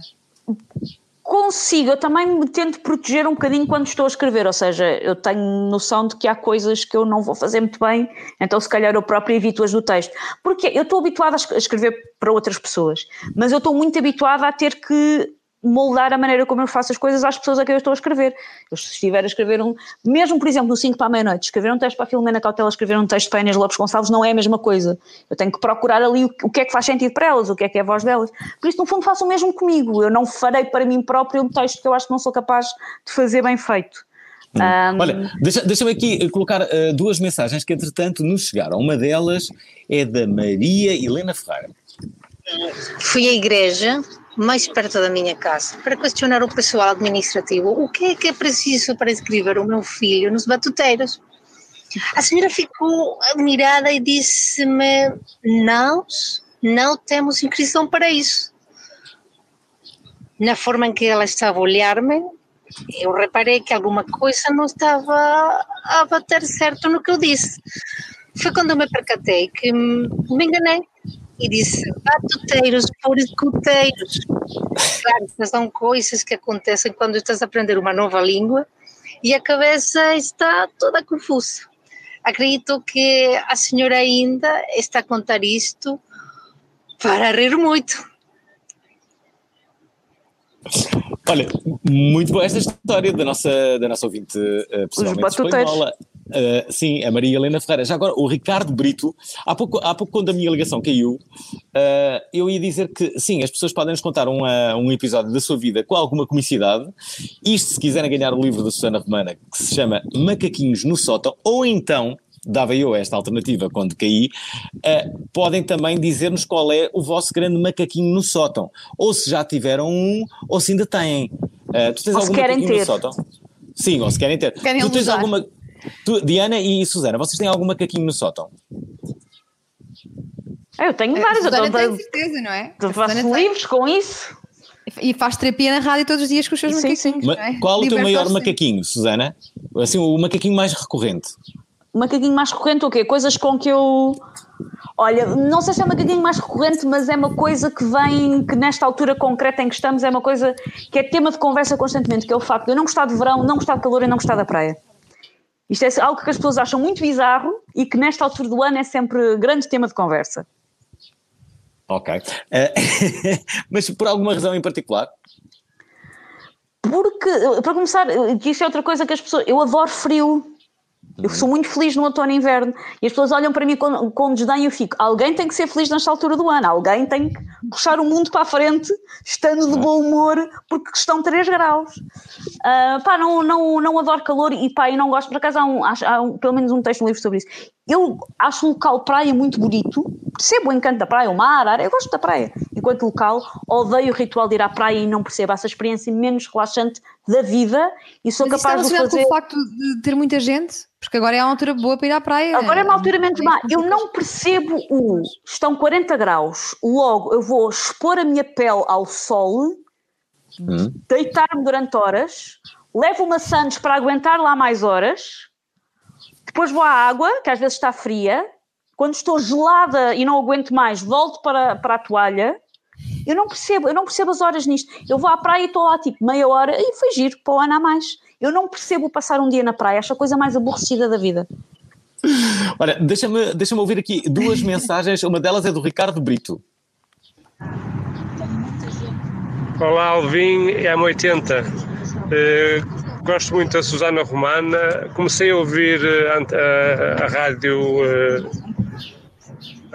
E: Consigo, eu também me tento proteger um bocadinho quando estou a escrever, ou seja, eu tenho noção de que há coisas que eu não vou fazer muito bem, então se calhar eu próprio evito-as do texto. Porque eu estou habituada a es- a escrever para outras pessoas, mas eu estou muito habituada a ter que moldar a maneira como eu faço as coisas às pessoas a quem eu estou a escrever. Eu se estiver a escrever um, mesmo por exemplo no 5 para a meia-noite, escrever um texto para a Filomena Cautela, escrever um texto para a Inês Lopes Gonçalves não é a mesma coisa. Eu tenho que procurar ali o, o que é que faz sentido para elas, o que é que é a voz delas. Por isso, no fundo, faço o mesmo comigo. Eu não farei para mim próprio um texto que eu acho que não sou capaz de fazer bem feito. Ahm,
D: Olha, deixa- deixa-me aqui eh, colocar eh, duas mensagens que entretanto nos chegaram. Uma delas é da Maria Helena Ferreira.
I: Fui à igreja mais perto da minha casa para questionar o pessoal administrativo o que é que é preciso para inscrever o meu filho nos batuteiros. A senhora ficou admirada e disse-me: Nós não temos inscrição para isso. Na forma em que ela estava a olhar-me, eu reparei que alguma coisa não estava a bater certo no que eu disse. foi quando me percatei que me enganei e disse batuteiros por escuteiros. Claro, essas são coisas que acontecem quando estás a aprender uma nova língua e a cabeça está toda confusa. Acredito que a senhora ainda está a contar isto para rir muito.
D: Olha, muito boa esta história da nossa, da nossa ouvinte uh, pessoalmente
E: batuteiros.
D: espanhola. Uh, sim, a Maria Helena Ferreira. Já agora, o Ricardo Brito, há pouco, há pouco quando a minha ligação caiu, uh, eu ia dizer que sim, as pessoas podem nos contar um, uh, um episódio da sua vida com alguma comicidade. Isto se quiserem ganhar o livro da Susana Romana, que se chama Macaquinhos no Sótão, ou então, dava eu esta alternativa quando caí, uh, podem também dizer-nos qual é o vosso grande macaquinho no sótão. Ou se já tiveram um, ou se ainda têm. Uh, tu tens
E: Ou se
D: algum
E: querem
D: macaquinho no
E: ter.
D: sótão? Sim, ou se querem ter.
F: Querem
D: tu tens
F: usar.
D: alguma. Tu- Diana e Susana, vocês têm algum macaquinho no sótão?
E: Eu tenho
F: A
E: vários, eu tô-
F: certeza, não é? A
E: faço
F: Susana tem.
E: livros com isso.
F: E faz terapia na rádio todos os dias com os seus
E: Sim, sim.
F: macaquinhos.
D: Ma-
F: não é?
D: Qual o teu maior macaquinho, Susana? Assim, o macaquinho mais recorrente.
E: O macaquinho mais recorrente, o quê? Coisas com que eu. Olha, não sei se é o macaquinho mais recorrente, mas é uma coisa que vem, que nesta altura concreta em que estamos, é uma coisa que é tema de conversa constantemente, que é o facto de eu não gostar de verão, não gostar de calor e não gostar da praia. Isto é algo que as pessoas acham muito bizarro e que nesta altura do ano é sempre grande tema de conversa.
D: Ok. Eh, mas por alguma razão em particular?
E: Porque, para começar, que isso é outra coisa que as pessoas. Eu adoro frio. Eu sou muito feliz no outono e inverno. E as pessoas olham para mim com, com desdém e eu fico. Alguém tem que ser feliz nesta altura do ano. Alguém tem que puxar o mundo para a frente, estando de bom humor, porque estão 3 graus. Ah, pá, não, não, não adoro calor e pá, e não gosto. Por acaso há, um, há um- pelo menos um texto no livro sobre isso. Eu acho o local praia muito bonito. Percebo o encanto da praia, o mar, a área. Eu gosto da praia. Enquanto local, odeio o ritual de ir à praia e não percebo essa experiência menos relaxante da vida e sou
F: Mas
E: capaz de fazer.
F: com o facto de ter muita gente? Porque agora é uma altura boa para ir à praia.
E: Agora é uma altura menos má. Eu não percebo o. Estão 40 graus, logo eu vou expor a minha pele ao sol, deitar-me durante horas, levo maçãs para aguentar lá mais horas, depois vou à água, que às vezes está fria. Quando estou gelada e não aguento mais, volto para, para a toalha. Eu não percebo, eu não percebo as horas nisto. Eu vou à praia e estou lá tipo meia hora e foi giro, para o ano a mais. Eu não percebo passar um dia na praia, acho a coisa mais aborrecida da vida.
D: Olha, deixa-me deixa ouvir aqui duas mensagens. Uma delas é do Ricardo Brito.
J: Olá, Alvin e M80. Eh, gosto muito da Susana Romana. Comecei a ouvir eh, ant- a, a rádio eh,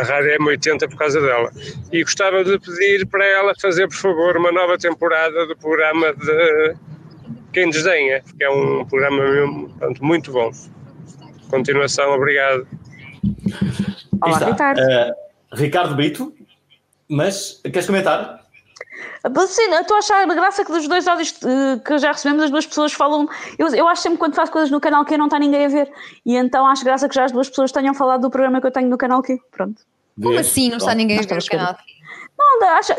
J: a rádio M80 por causa dela. E gostava de pedir para ela fazer, por favor, uma nova temporada do programa de Quem Desdenha, que é um programa mesmo, portanto, muito bom. Continuação, obrigado.
E: Olá. Ricardo.
D: Eh, Ricardo Brito, mas queres comentar?
E: Sim, eu estou a achar a graça que dos dois áudios eh, que já recebemos, as duas pessoas falam. Eu, eu acho sempre quando faço coisas no canal que não está ninguém a ver. E então acho graça que já as duas pessoas tenham falado do programa que eu tenho no canal que Pronto.
F: Como assim? Não está ninguém a ver o canal?
E: Não, acho-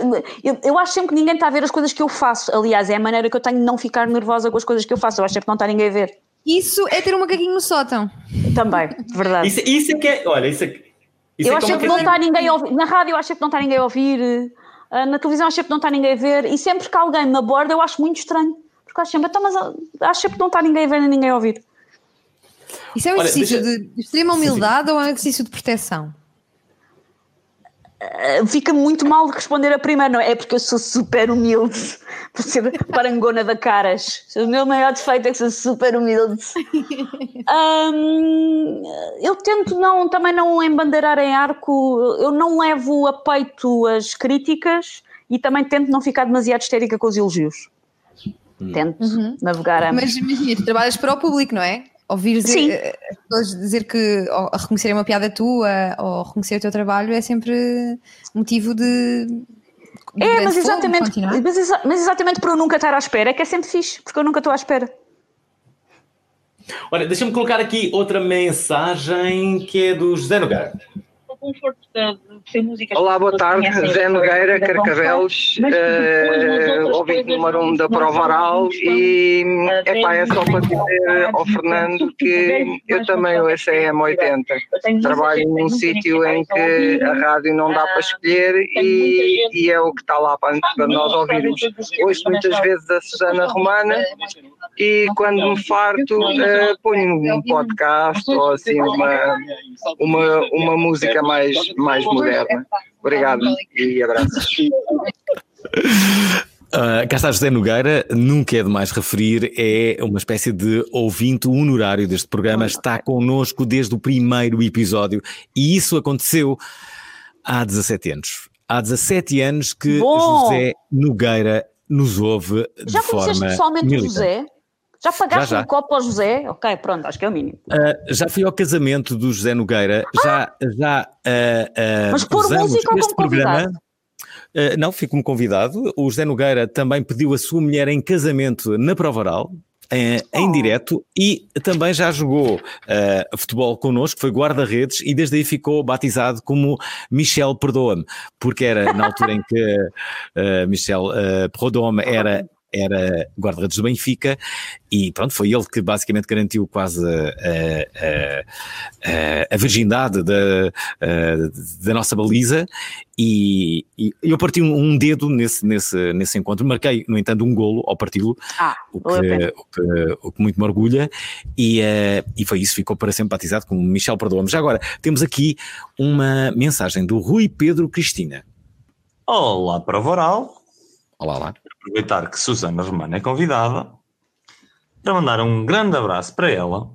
E: eu, eu acho sempre que ninguém está a ver as coisas que eu faço. Aliás, é a maneira que eu tenho de não ficar nervosa com as coisas que eu faço. Eu acho sempre que não está ninguém a ver.
F: Isso é ter um macaquinho no sótão.
E: Também, verdade.
D: Isso, isso é que é. Olha, isso é que. Isso
E: eu
D: é
E: acho que não está ninguém a ouvir. Na rádio eu acho sempre que não está ninguém a ouvir. Ah, Na televisão acho sempre que não está ninguém a ver. E sempre que alguém me aborda eu acho muito estranho. Porque acho sempre, então, mas ah, acho sempre que não está ninguém a ver nem ninguém a ouvir.
F: Isso é um
D: Olha,
F: exercício
D: deixa-
F: de extrema humildade ou é um exercício de proteção?
E: Ah, Fica muito mal de responder a primeira, não é? É porque eu sou super humilde. Por ser parangona da caras. O meu maior defeito é que sou super humilde. Hum, eu tento não, também não embandeirar em arco. Eu não levo a peito as críticas e também tento não ficar demasiado histérica com os elogios. Tento navegar a.
F: Mas imagina, tu trabalhas para o público, não é? Ouvir eh, as pessoas dizer que ou a reconhecerem uma piada tua ou reconhecer o teu trabalho é sempre motivo de. de
E: É, mas exatamente, mas, exa- mas exatamente por eu nunca estar à espera, é que é sempre fixe, porque eu nunca estou à espera.
D: Olha, deixa-me colocar aqui outra mensagem que é do José Nogueira.
K: o conforto da, Olá, boa tarde. Zé Nogueira, Carcavelos, uh, ouvinte número um da Prova Oral e epá, é só para dizer ao Fernando que eu também ouço a M80. Trabalho num sítio em que a rádio não dá para escolher e, e é o que está lá para, para nós ouvirmos. Ouço muitas vezes a Susana Romana e quando me farto uh, ponho um podcast ou assim uma, uma, uma música mais, mais moderna. Obrigado e abraços.
D: Uh, cá está José Nogueira, nunca é demais referir, é uma espécie de ouvinte honorário deste programa, está connosco desde o primeiro episódio e isso aconteceu há 17 anos. Há 17 anos que
E: Bom.
D: José Nogueira nos ouve de
E: Já conheceste
D: forma
E: pessoalmente o. José? Já pagaste
D: Já, já.
E: um copo ao José? Ok, pronto, acho que é o mínimo.
D: Uh, já fui ao casamento do José Nogueira, já, já uh, uh,
E: Mas pôr música ou como
D: programa. Uh, não, fui como convidado. O José Nogueira também pediu a sua mulher em casamento na prova oral. eh,
E: Oh.
D: Em direto e também já jogou uh, futebol connosco, foi guarda-redes e desde aí ficou batizado como Michel Perdoa-me, porque era na altura em que uh, Michel uh, Perdoa-me era, era guarda-redes do Benfica e pronto, foi ele que basicamente garantiu quase a, a- a- a virgindade da, a- da nossa baliza e, e eu parti um, dedo nesse, nesse, nesse encontro, marquei no entanto um golo ao parti-lo,
E: Ah,
D: o o, que, o que muito me orgulha e, eh, e foi isso, ficou para sempre batizado como Michel Perdoa-me. Já agora, temos aqui uma mensagem do Rui Pedro Cristina.
L: Olá, prova oral.
D: Olá, lá.
L: Aproveitar que Susana Romana é convidada para mandar um grande abraço para ela.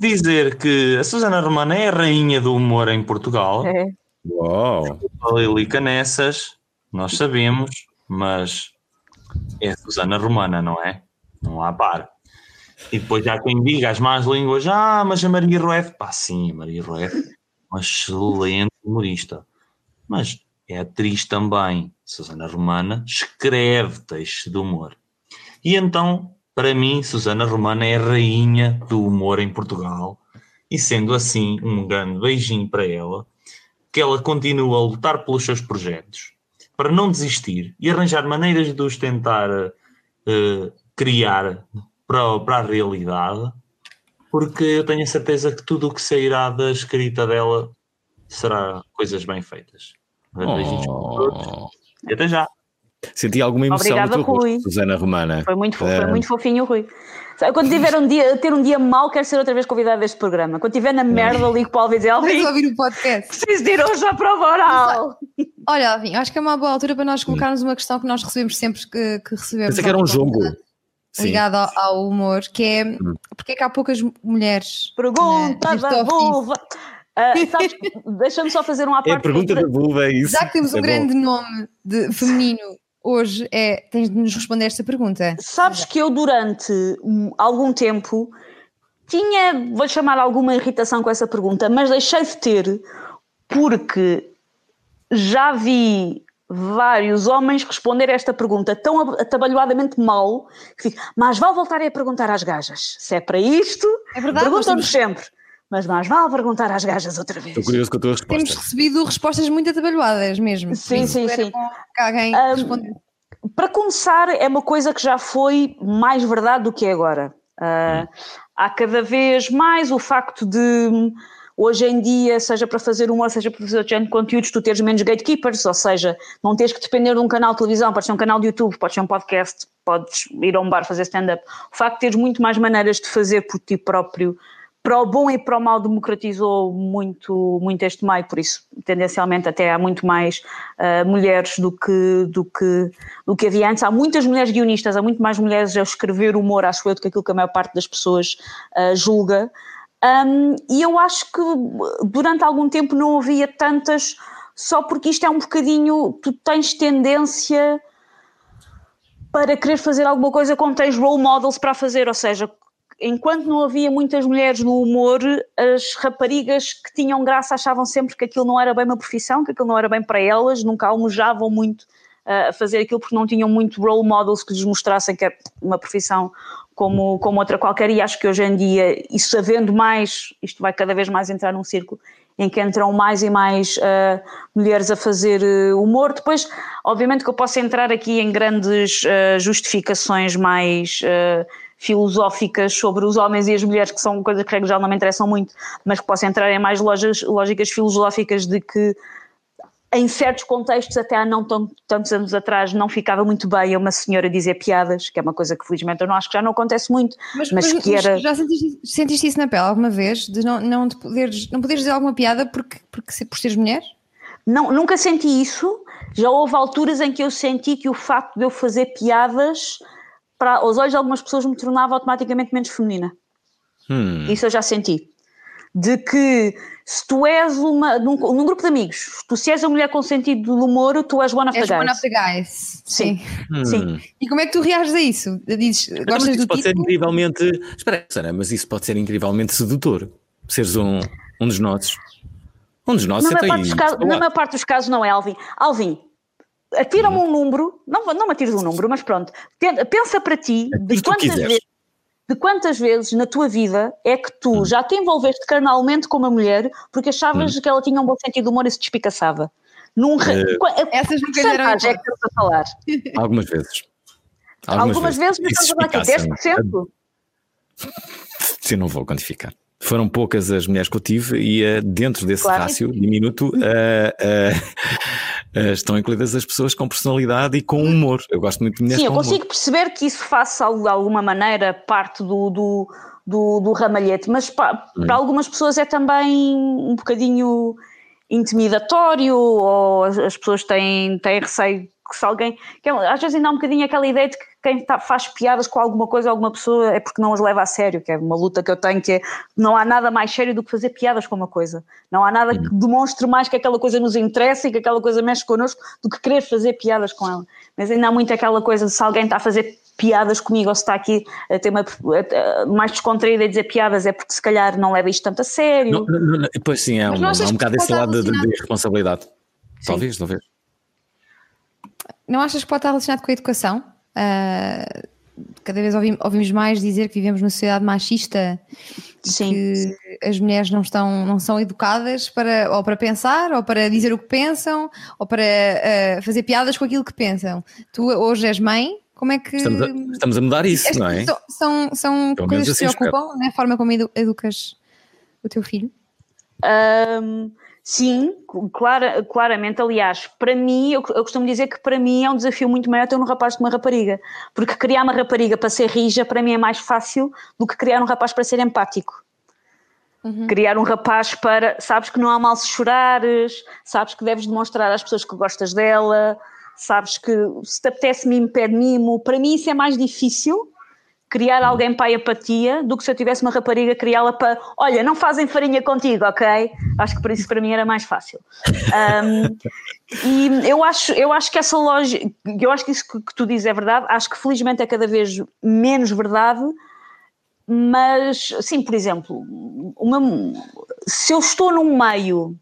L: Dizer que a Susana Romana é a rainha do humor em Portugal.
E: É.
D: Uau!
L: A Lili Canessas, nós sabemos, mas é a Susana Romana, não é? Não há par. E depois há quem diga as más línguas, ah, mas a Maria Rueff, pá, sim, a Maria Rueff, uma excelente humorista. Mas é atriz também. Susana Romana escreve textos de humor. E então, para mim, Susana Romana é a rainha do humor em Portugal. E sendo assim, um grande beijinho para ela, que ela continue a lutar pelos seus projetos, para não desistir e arranjar maneiras de os tentar eh, criar para, para a realidade, porque eu tenho a certeza que tudo o que sairá da escrita dela será coisas bem feitas. Beijinhos para todos e até já.
D: Senti alguma emoção
E: Obrigada,
D: no teu rosto,
E: Rui.
D: Susana Romana.
E: Foi muito, fo- foi
D: Eh,
E: muito fofinho o Rui. Quando tiver um dia, ter um dia mau, quero ser outra vez convidado deste programa. Quando estiver na merda, ligo para o Alvin e dizer
F: Vamos
E: Alvin,
F: ouvir o podcast.
E: preciso de ir hoje à prova oral.
F: Olha, Alvin, acho que é uma boa altura para nós colocarmos uma questão que nós recebemos sempre que, que recebemos.
D: Pensei que era um jogo.
F: Ligado ao, ao humor, que é porque é que há poucas mulheres.
E: Pergunta
F: neste
E: da
F: ofício?
E: sabes, Deixa-me só fazer um à
D: É a
E: parte.
D: pergunta da vulva, é isso?
F: Já que temos um
D: É bom.
F: grande nome de feminino hoje, é, tens de nos responder esta pergunta.
E: Sabes que eu durante algum tempo tinha, vou chamar alguma irritação com essa pergunta, mas deixei de ter porque já vi vários homens responder esta pergunta tão ab- atabalhoadamente mal que digo, mas vale voltar a perguntar às gajas. Se é para isto,
F: É verdade,
E: perguntam-nos sempre. Mas mais vale perguntar às gajas outra vez.
D: Estou curioso com a tua
F: temos
D: resposta.
F: recebido respostas muito atabalhoadas mesmo.
E: Sim, sim, sim.
F: que alguém respondesse.
E: Para começar, é uma coisa que já foi mais verdade do que é agora. Ah, há cada vez mais o facto de hoje em dia, seja para fazer humor, seja para fazer outro género de conteúdos, tu teres menos gatekeepers, ou seja, não tens que depender de um canal de televisão, pode ser um canal de YouTube, pode ser um podcast, podes ir a um bar fazer stand-up. O facto de teres muito mais maneiras de fazer por ti próprio, para o bom e para o mal, democratizou muito, muito este meio, por isso, tendencialmente, até há muito mais ah, mulheres do que, do, que, do que havia antes. Há muitas mulheres guionistas, há muito mais mulheres a escrever humor, acho eu, do que aquilo que a maior parte das pessoas ah, julga. Um, e eu acho que durante algum tempo não havia tantas, só porque isto é um bocadinho, tu tens tendência para querer fazer alguma coisa quando tens role models para fazer, ou seja, enquanto não havia muitas mulheres no humor, as raparigas que tinham graça achavam sempre que aquilo não era bem uma profissão, que aquilo não era bem para elas, nunca almojavam muito uh, a fazer aquilo porque não tinham muito role models que lhes mostrassem que é uma profissão como, como outra qualquer, e acho que hoje em dia, e sabendo mais, isto vai cada vez mais entrar num círculo em que entram mais e mais uh, mulheres a fazer uh, humor. Depois, obviamente, que eu posso entrar aqui em grandes uh, justificações mais filosóficas sobre os homens e as mulheres, que são coisas que já não me interessam muito, mas que posso entrar em mais lojas, lógicas filosóficas de que em certos contextos, até há não tão, tantos anos atrás, não ficava muito bem a uma senhora dizer piadas, que é uma coisa que felizmente eu não acho que já não acontece muito, mas, mas, mas que era...
F: Já sentiste, sentiste, isso na pele alguma vez, de não, não, de poderes, não poderes dizer alguma piada porque, porque, por seres mulher?
E: Não, nunca senti isso, já houve alturas em que eu senti que o facto de eu fazer piadas, para aos olhos de algumas pessoas me tornava automaticamente menos feminina. Hum. Isso eu já senti. De que se tu és uma, num, num, grupo de amigos, tu se és uma mulher com sentido do humor, tu és one of és the guys.
F: one of the guys. Sim.
E: Hum. Sim.
F: E como é que tu reages a isso? Dizes,
D: então, gostas do pode tipo? ser incrivelmente. Espera, Sara, mas isso pode ser incrivelmente sedutor. Seres um, um dos nossos. Um dos nossos,
E: na maior, parte dos casos, na maior parte dos casos não é, Alvin. Alvin, atira-me hum. um número, não, não me atires um número, mas pronto, pensa para ti de quantas vezes de quantas vezes na tua vida é que tu hum. já te envolveste carnalmente com uma mulher porque achavas hum. que ela tinha um bom sentido de humor e se despicaçava? Num
F: uh, Essas nunca eram é que
E: estamos a falar?
D: Algumas vezes.
E: Algumas, Algumas vezes, vezes mas estamos a falar aqui 10%?
D: Sim, não vou quantificar. Foram poucas as mulheres que eu tive e uh, dentro desse claro. rácio diminuto uh, uh, estão incluídas as pessoas com personalidade e com humor. Eu gosto muito de mulheres
E: Sim, eu consigo perceber que isso faça de alguma maneira parte do, do, do, do ramalhete, mas para, hum. para algumas pessoas é também um bocadinho intimidatório ou as pessoas têm, têm receio que se alguém. Que é às vezes ainda há um bocadinho aquela ideia de que quem tá, faz piadas com alguma coisa, alguma pessoa, é porque não as leva a sério, que é uma luta que eu tenho, que é não há nada mais sério do que fazer piadas com uma coisa. Não há nada que demonstre mais que aquela coisa nos interessa e que aquela coisa mexe connosco do que querer fazer piadas com ela. Mas ainda há muito aquela coisa de se alguém está a fazer piadas comigo ou se está aqui a ter uma mais descontraída e dizer piadas é porque se calhar não leva isto tanto a sério.
D: Não, não, não, pois sim, é um, é um bocado esse lado de, de, responsabilidade. Talvez, talvez.
F: Não achas que pode estar relacionado com a educação? Uh, cada vez ouvimos, ouvimos, mais dizer que vivemos numa sociedade machista
E: sim,
F: que
E: sim.
F: as mulheres não estão não são educadas para ou para pensar ou para dizer o que pensam ou para uh, fazer piadas com aquilo que pensam tu hoje és mãe como é que
D: estamos a, estamos a mudar isso não é
F: são, são coisas que assim se preocupam na forma como educas o teu filho
E: um, Sim, clara, claramente. Aliás, para mim, eu, eu, costumo dizer que para mim é um desafio muito maior ter um rapaz que uma rapariga. Porque criar uma rapariga para ser rija, para mim é mais fácil do que criar um rapaz para ser empático. Uhum. Criar um rapaz para. Sabes que não há mal se chorares, sabes que deves demonstrar às pessoas que gostas dela, sabes que se te apetece mimo, pede mimo. Para mim, isso é mais difícil criar alguém para a empatia do que se eu tivesse uma rapariga criá-la para, olha, não fazem farinha contigo, ok? Acho que por isso para mim era mais fácil. Um, e eu acho, eu acho que essa lógica, eu acho que isso que, que tu dizes é verdade, acho que felizmente é cada vez menos verdade, mas sim, por exemplo, uma, se eu estou num meio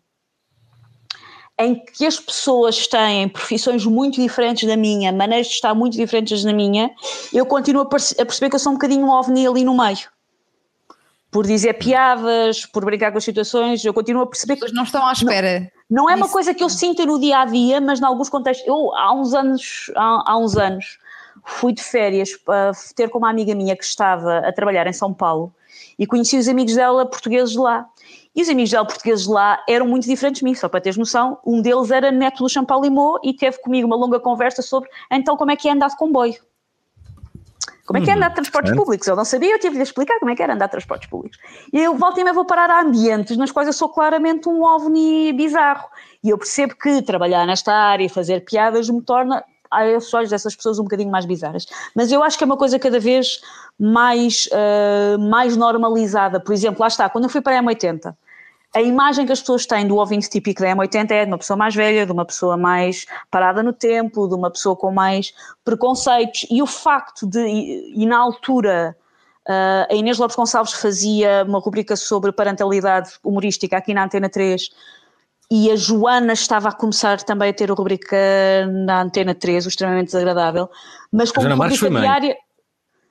E: em que as pessoas têm profissões muito diferentes da minha, maneiras de estar muito diferentes da minha, eu continuo a, perceber que eu sou um bocadinho um ovni ali no meio. Por dizer piadas, por brincar com as situações, eu continuo a perceber que.
F: Mas não estão à espera.
E: Não, não é uma coisa que eu sinto no dia a dia, mas em alguns contextos. Eu, há uns anos, há, há uns anos, fui de férias para ter com uma amiga minha que estava a trabalhar em São Paulo e conheci os amigos dela portugueses lá. E os amigos dela portugueses lá eram muito diferentes de mim, só para teres noção. Um deles era neto do Champalimau e teve comigo uma longa conversa sobre então como é que é andar de comboio. Como é que é andar de transportes públicos? Eu não sabia, eu tive de explicar como é que era andar de transportes públicos. E eu volto e me vou parar a ambientes nas quais eu sou claramente um ovni bizarro. E eu percebo que trabalhar nesta área e fazer piadas me torna aos olhos dessas pessoas um bocadinho mais bizarras. Mas eu acho que é uma coisa cada vez mais, uh, mais normalizada. Por exemplo, lá está, quando eu fui para a M80, a imagem que as pessoas têm do ouvinte típico da M80 é de uma pessoa mais velha, de uma pessoa mais parada no tempo, de uma pessoa com mais preconceitos. E o facto de, e, e na altura, uh, a Inês Lopes Gonçalves fazia uma rubrica sobre parentalidade humorística aqui na Antena 3 e a Joana estava a começar também a ter a rubrica na Antena 3, o extremamente desagradável, mas como rubrica diária...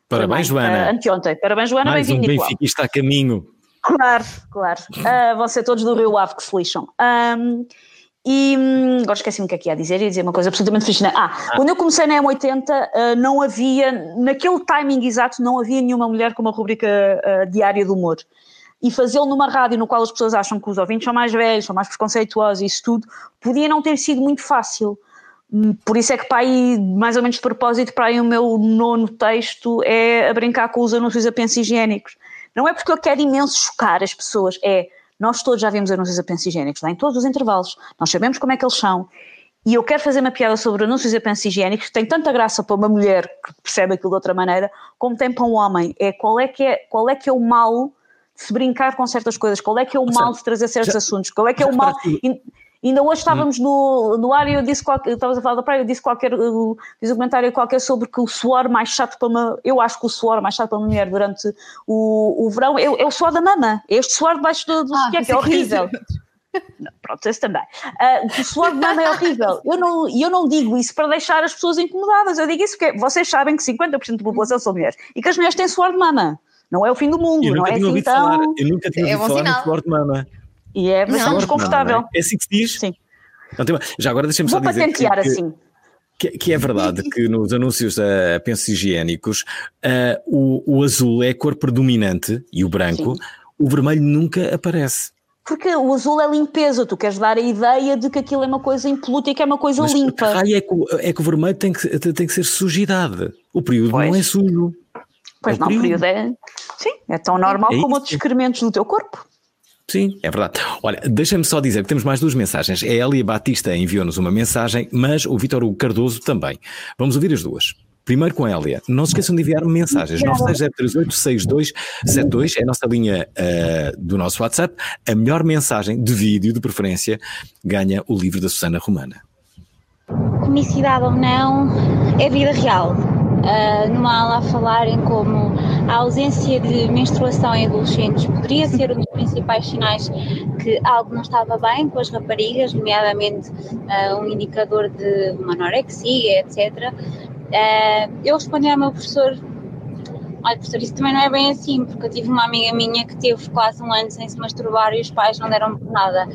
D: Parabéns, Joana.
E: Uh, anteontem. Parabéns, Joana,
D: bem-vindo, um Benfica está a caminho.
E: Claro, claro. Ah, vão ser todos do Rio Ave que se lixam. Ahm, e hum, agora esqueci-me o que é que ia dizer, ia dizer uma coisa absolutamente fascinante. Ah, quando eu comecei na M80, ah, não havia, naquele timing exato, não havia nenhuma mulher com uma rubrica ah, diária de humor. E fazê-lo numa rádio no qual as pessoas acham que os ouvintes são mais velhos, são mais preconceituosos e isso tudo, podia não ter sido muito fácil. Hum, Por isso é que para aí, mais ou menos de propósito, para aí o meu nono texto é a brincar com os anúncios a pensos higiênicos. Não é porque eu quero imenso chocar as pessoas, é nós todos já vimos anúncios a higiênicos, lá em todos os intervalos, nós sabemos como é que eles são. E eu quero fazer uma piada sobre anúncios a pensos higiênicos que tem tanta graça para uma mulher que percebe aquilo de outra maneira, como tem para um homem. É qual é que é, qual é, que é o mal de se brincar com certas coisas, qual é que é o mal de trazer certos assuntos, qual é que é o mal. Ainda hoje estávamos no, no ar e eu disse qualquer, estavas a falar da praia, eu disse qualquer, uh, diz um comentário qualquer sobre que o suor mais chato para uma, eu acho que o suor mais chato para uma mulher durante o, o verão é, é o suor da mama, é este suor debaixo do, do sutiã, que é horrível. Não, Pronto, esse também. Ah, o suor de mama é horrível. Eu não, e eu não digo isso para deixar as pessoas incomodadas. Eu digo isso porque vocês sabem que 50% da população são mulheres e que as mulheres têm suor de mama. Não é o fim do mundo, não é assim tão.
D: falar, eu nunca tinha
E: É
D: ouvido falar
E: sinal.
D: no suor de mama.
E: E é bastante
D: mama,
E: desconfortável.
D: não é? É assim que se diz?
E: Sim.
D: Não tem. Já agora deixa-me só
E: Vou
D: dizer que,
E: patentear
D: que,
E: assim.
D: que, que é verdade que nos anúncios a pensos higiênicos ah, o, o azul é a cor predominante e o branco, o vermelho nunca aparece.
E: Porque o azul é limpeza, tu queres dar a ideia de que aquilo é uma coisa impoluta e que é uma coisa
D: Mas
E: limpa.
D: raio é que, o- é que o vermelho tem que, tem que ser sujidade. O período não é sujo.
E: Pois
D: É o
E: não, o
D: período.
E: período é. Sim, é tão normal
D: É
E: como
D: isso.
E: outros excrementos do teu corpo.
D: Sim, é verdade. Olha, deixa-me só dizer que temos mais duas mensagens. A Elia Batista enviou-nos uma mensagem, mas o Vítor Hugo Cardoso também. Vamos ouvir as duas. Primeiro com a Elia. Não se esqueçam de enviar mensagens. 960386272 é a nossa linha ah, do nosso WhatsApp. A melhor mensagem de vídeo, de preferência, ganha o livro da Susana Romana.
M: comicidade ou não, é vida real. Ah, numa aula a falarem como a ausência de menstruação em adolescentes poderia ser um dos principais sinais que algo não estava bem com as raparigas, nomeadamente ah, um indicador de uma anorexia, etc. Ah, eu respondi ao meu professor Olha, professor, isso também não é bem assim, porque eu tive uma amiga minha que teve quase um ano sem se masturbar e os pais não deram nada.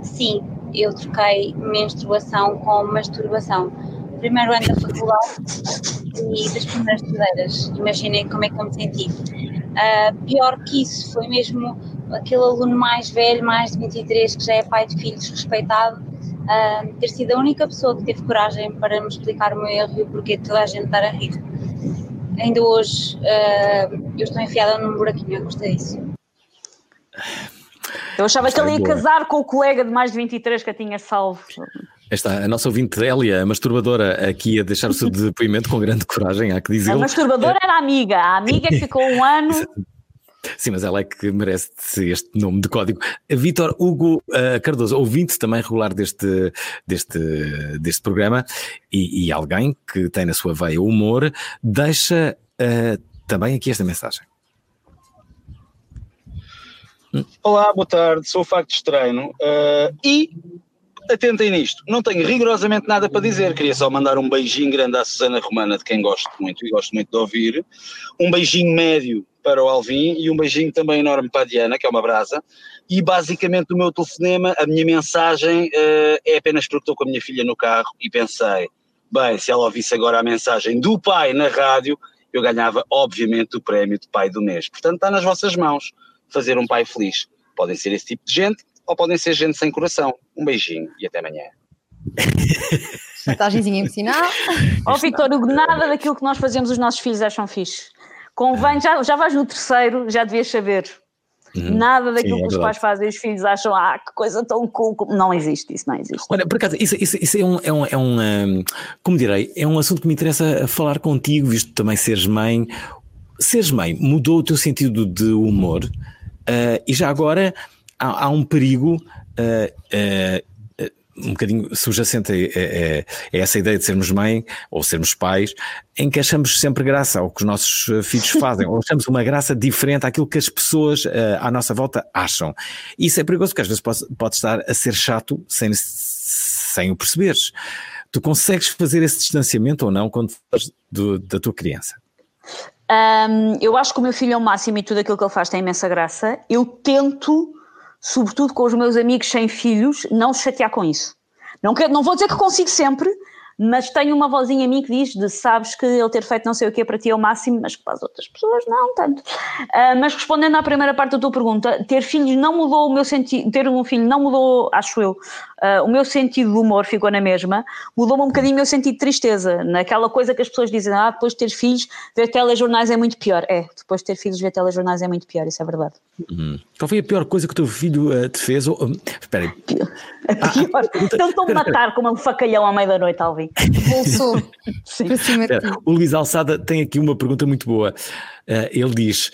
M: Sim, eu troquei menstruação com masturbação. Primeiro ano da faculdade e das primeiras cadeiras. Imaginem como é que eu me senti. Ah, pior que isso, foi mesmo aquele aluno mais velho, mais de 23, que já é pai de filhos respeitado, ah, ter sido a única pessoa que teve coragem para me explicar o meu erro e o porquê de toda a gente estar a rir. Ainda hoje ah, eu estou enfiada num buraquinho a custa disso.
E: Eu achava que ele ia
D: boa.
E: casar com o colega de mais de 23 que a tinha salvo.
D: Esta, a nossa ouvinte Elia, a masturbadora, aqui a deixar o seu depoimento com grande coragem, há que
E: A
D: dizê-lo.
E: masturbadora era a amiga, a amiga que ficou um ano.
D: Sim, mas ela é que merece este nome de código. Vítor Hugo eh, Cardoso, ouvinte também regular deste, deste, deste programa e, e alguém que tem na sua veia o humor, deixa eh, também aqui esta mensagem.
N: Olá, boa tarde, sou o Facto Estranho eh, e atentem nisto, não tenho rigorosamente nada para dizer, queria só mandar um beijinho grande à Susana Romana, de quem gosto muito e gosto muito de ouvir, um beijinho médio para o Alvin e um beijinho também enorme para a Diana, que é uma brasa, e basicamente o meu telefonema, a minha mensagem eh, é apenas porque estou com a minha filha no carro e pensei, bem, se ela ouvisse agora a mensagem do pai na rádio, eu ganhava obviamente o prémio de pai do mês, portanto está nas vossas mãos fazer um pai feliz. Podem ser esse tipo de gente ou podem ser gente sem coração. Um beijinho e até amanhã.
F: Vantagenzinha emocional.
E: Ó Vitor Hugo, nada daquilo que nós fazemos os nossos filhos acham fixe. Convém, já, já vais no terceiro, já devias saber. Nada daquilo
D: Sim, é
E: que os pais fazem, os filhos acham, ah, que coisa tão cool. Não existe, isso não existe.
D: Olha, por acaso, isso, isso, isso é, um, é, um, é um, hum, como direi, é um assunto que me interessa falar contigo, visto também seres mãe. Seres mãe mudou o teu sentido de humor Ah, e já agora há, há um perigo ah, ah, ah, um bocadinho subjacente a, a- a essa ideia de sermos mãe ou sermos pais, em que achamos sempre graça ao que os nossos eh, filhos fazem, ou achamos uma graça diferente àquilo que as pessoas eh, à nossa volta acham. Isso é perigoso, porque às vezes pode, pode estar a ser chato sem, sem o perceberes. Tu consegues fazer esse distanciamento ou não quando falas do- da tua criança?
E: Um, eu acho que o meu filho é o máximo e tudo aquilo que ele faz tem imensa graça. Eu tento, sobretudo com os meus amigos sem filhos, não se chatear com isso. Não, quero, não vou dizer que consigo sempre, mas tenho uma vozinha a mim que diz de sabes que ele ter feito não sei o que para ti é o máximo, mas que para as outras pessoas não tanto. Uh, mas respondendo à primeira parte da tua pergunta, ter filhos não mudou o meu sentido, ter um filho não mudou, acho eu, uh, o meu sentido de humor ficou na mesma, mudou-me um bocadinho o meu sentido de tristeza, naquela coisa que as pessoas dizem, ah, depois de ter filhos, ver telejornais é muito pior. É, depois de ter filhos, ver telejornais é muito pior, isso é verdade.
D: Hum. Qual foi a pior coisa que o teu filho uh, te fez? Oh, espera aí.
E: A pior. Ah, Tentou-me matar como um facalhão à meia da noite,
F: Para cima de ti.
D: O Luís Alçada tem aqui uma pergunta muito boa. Uh, ele diz: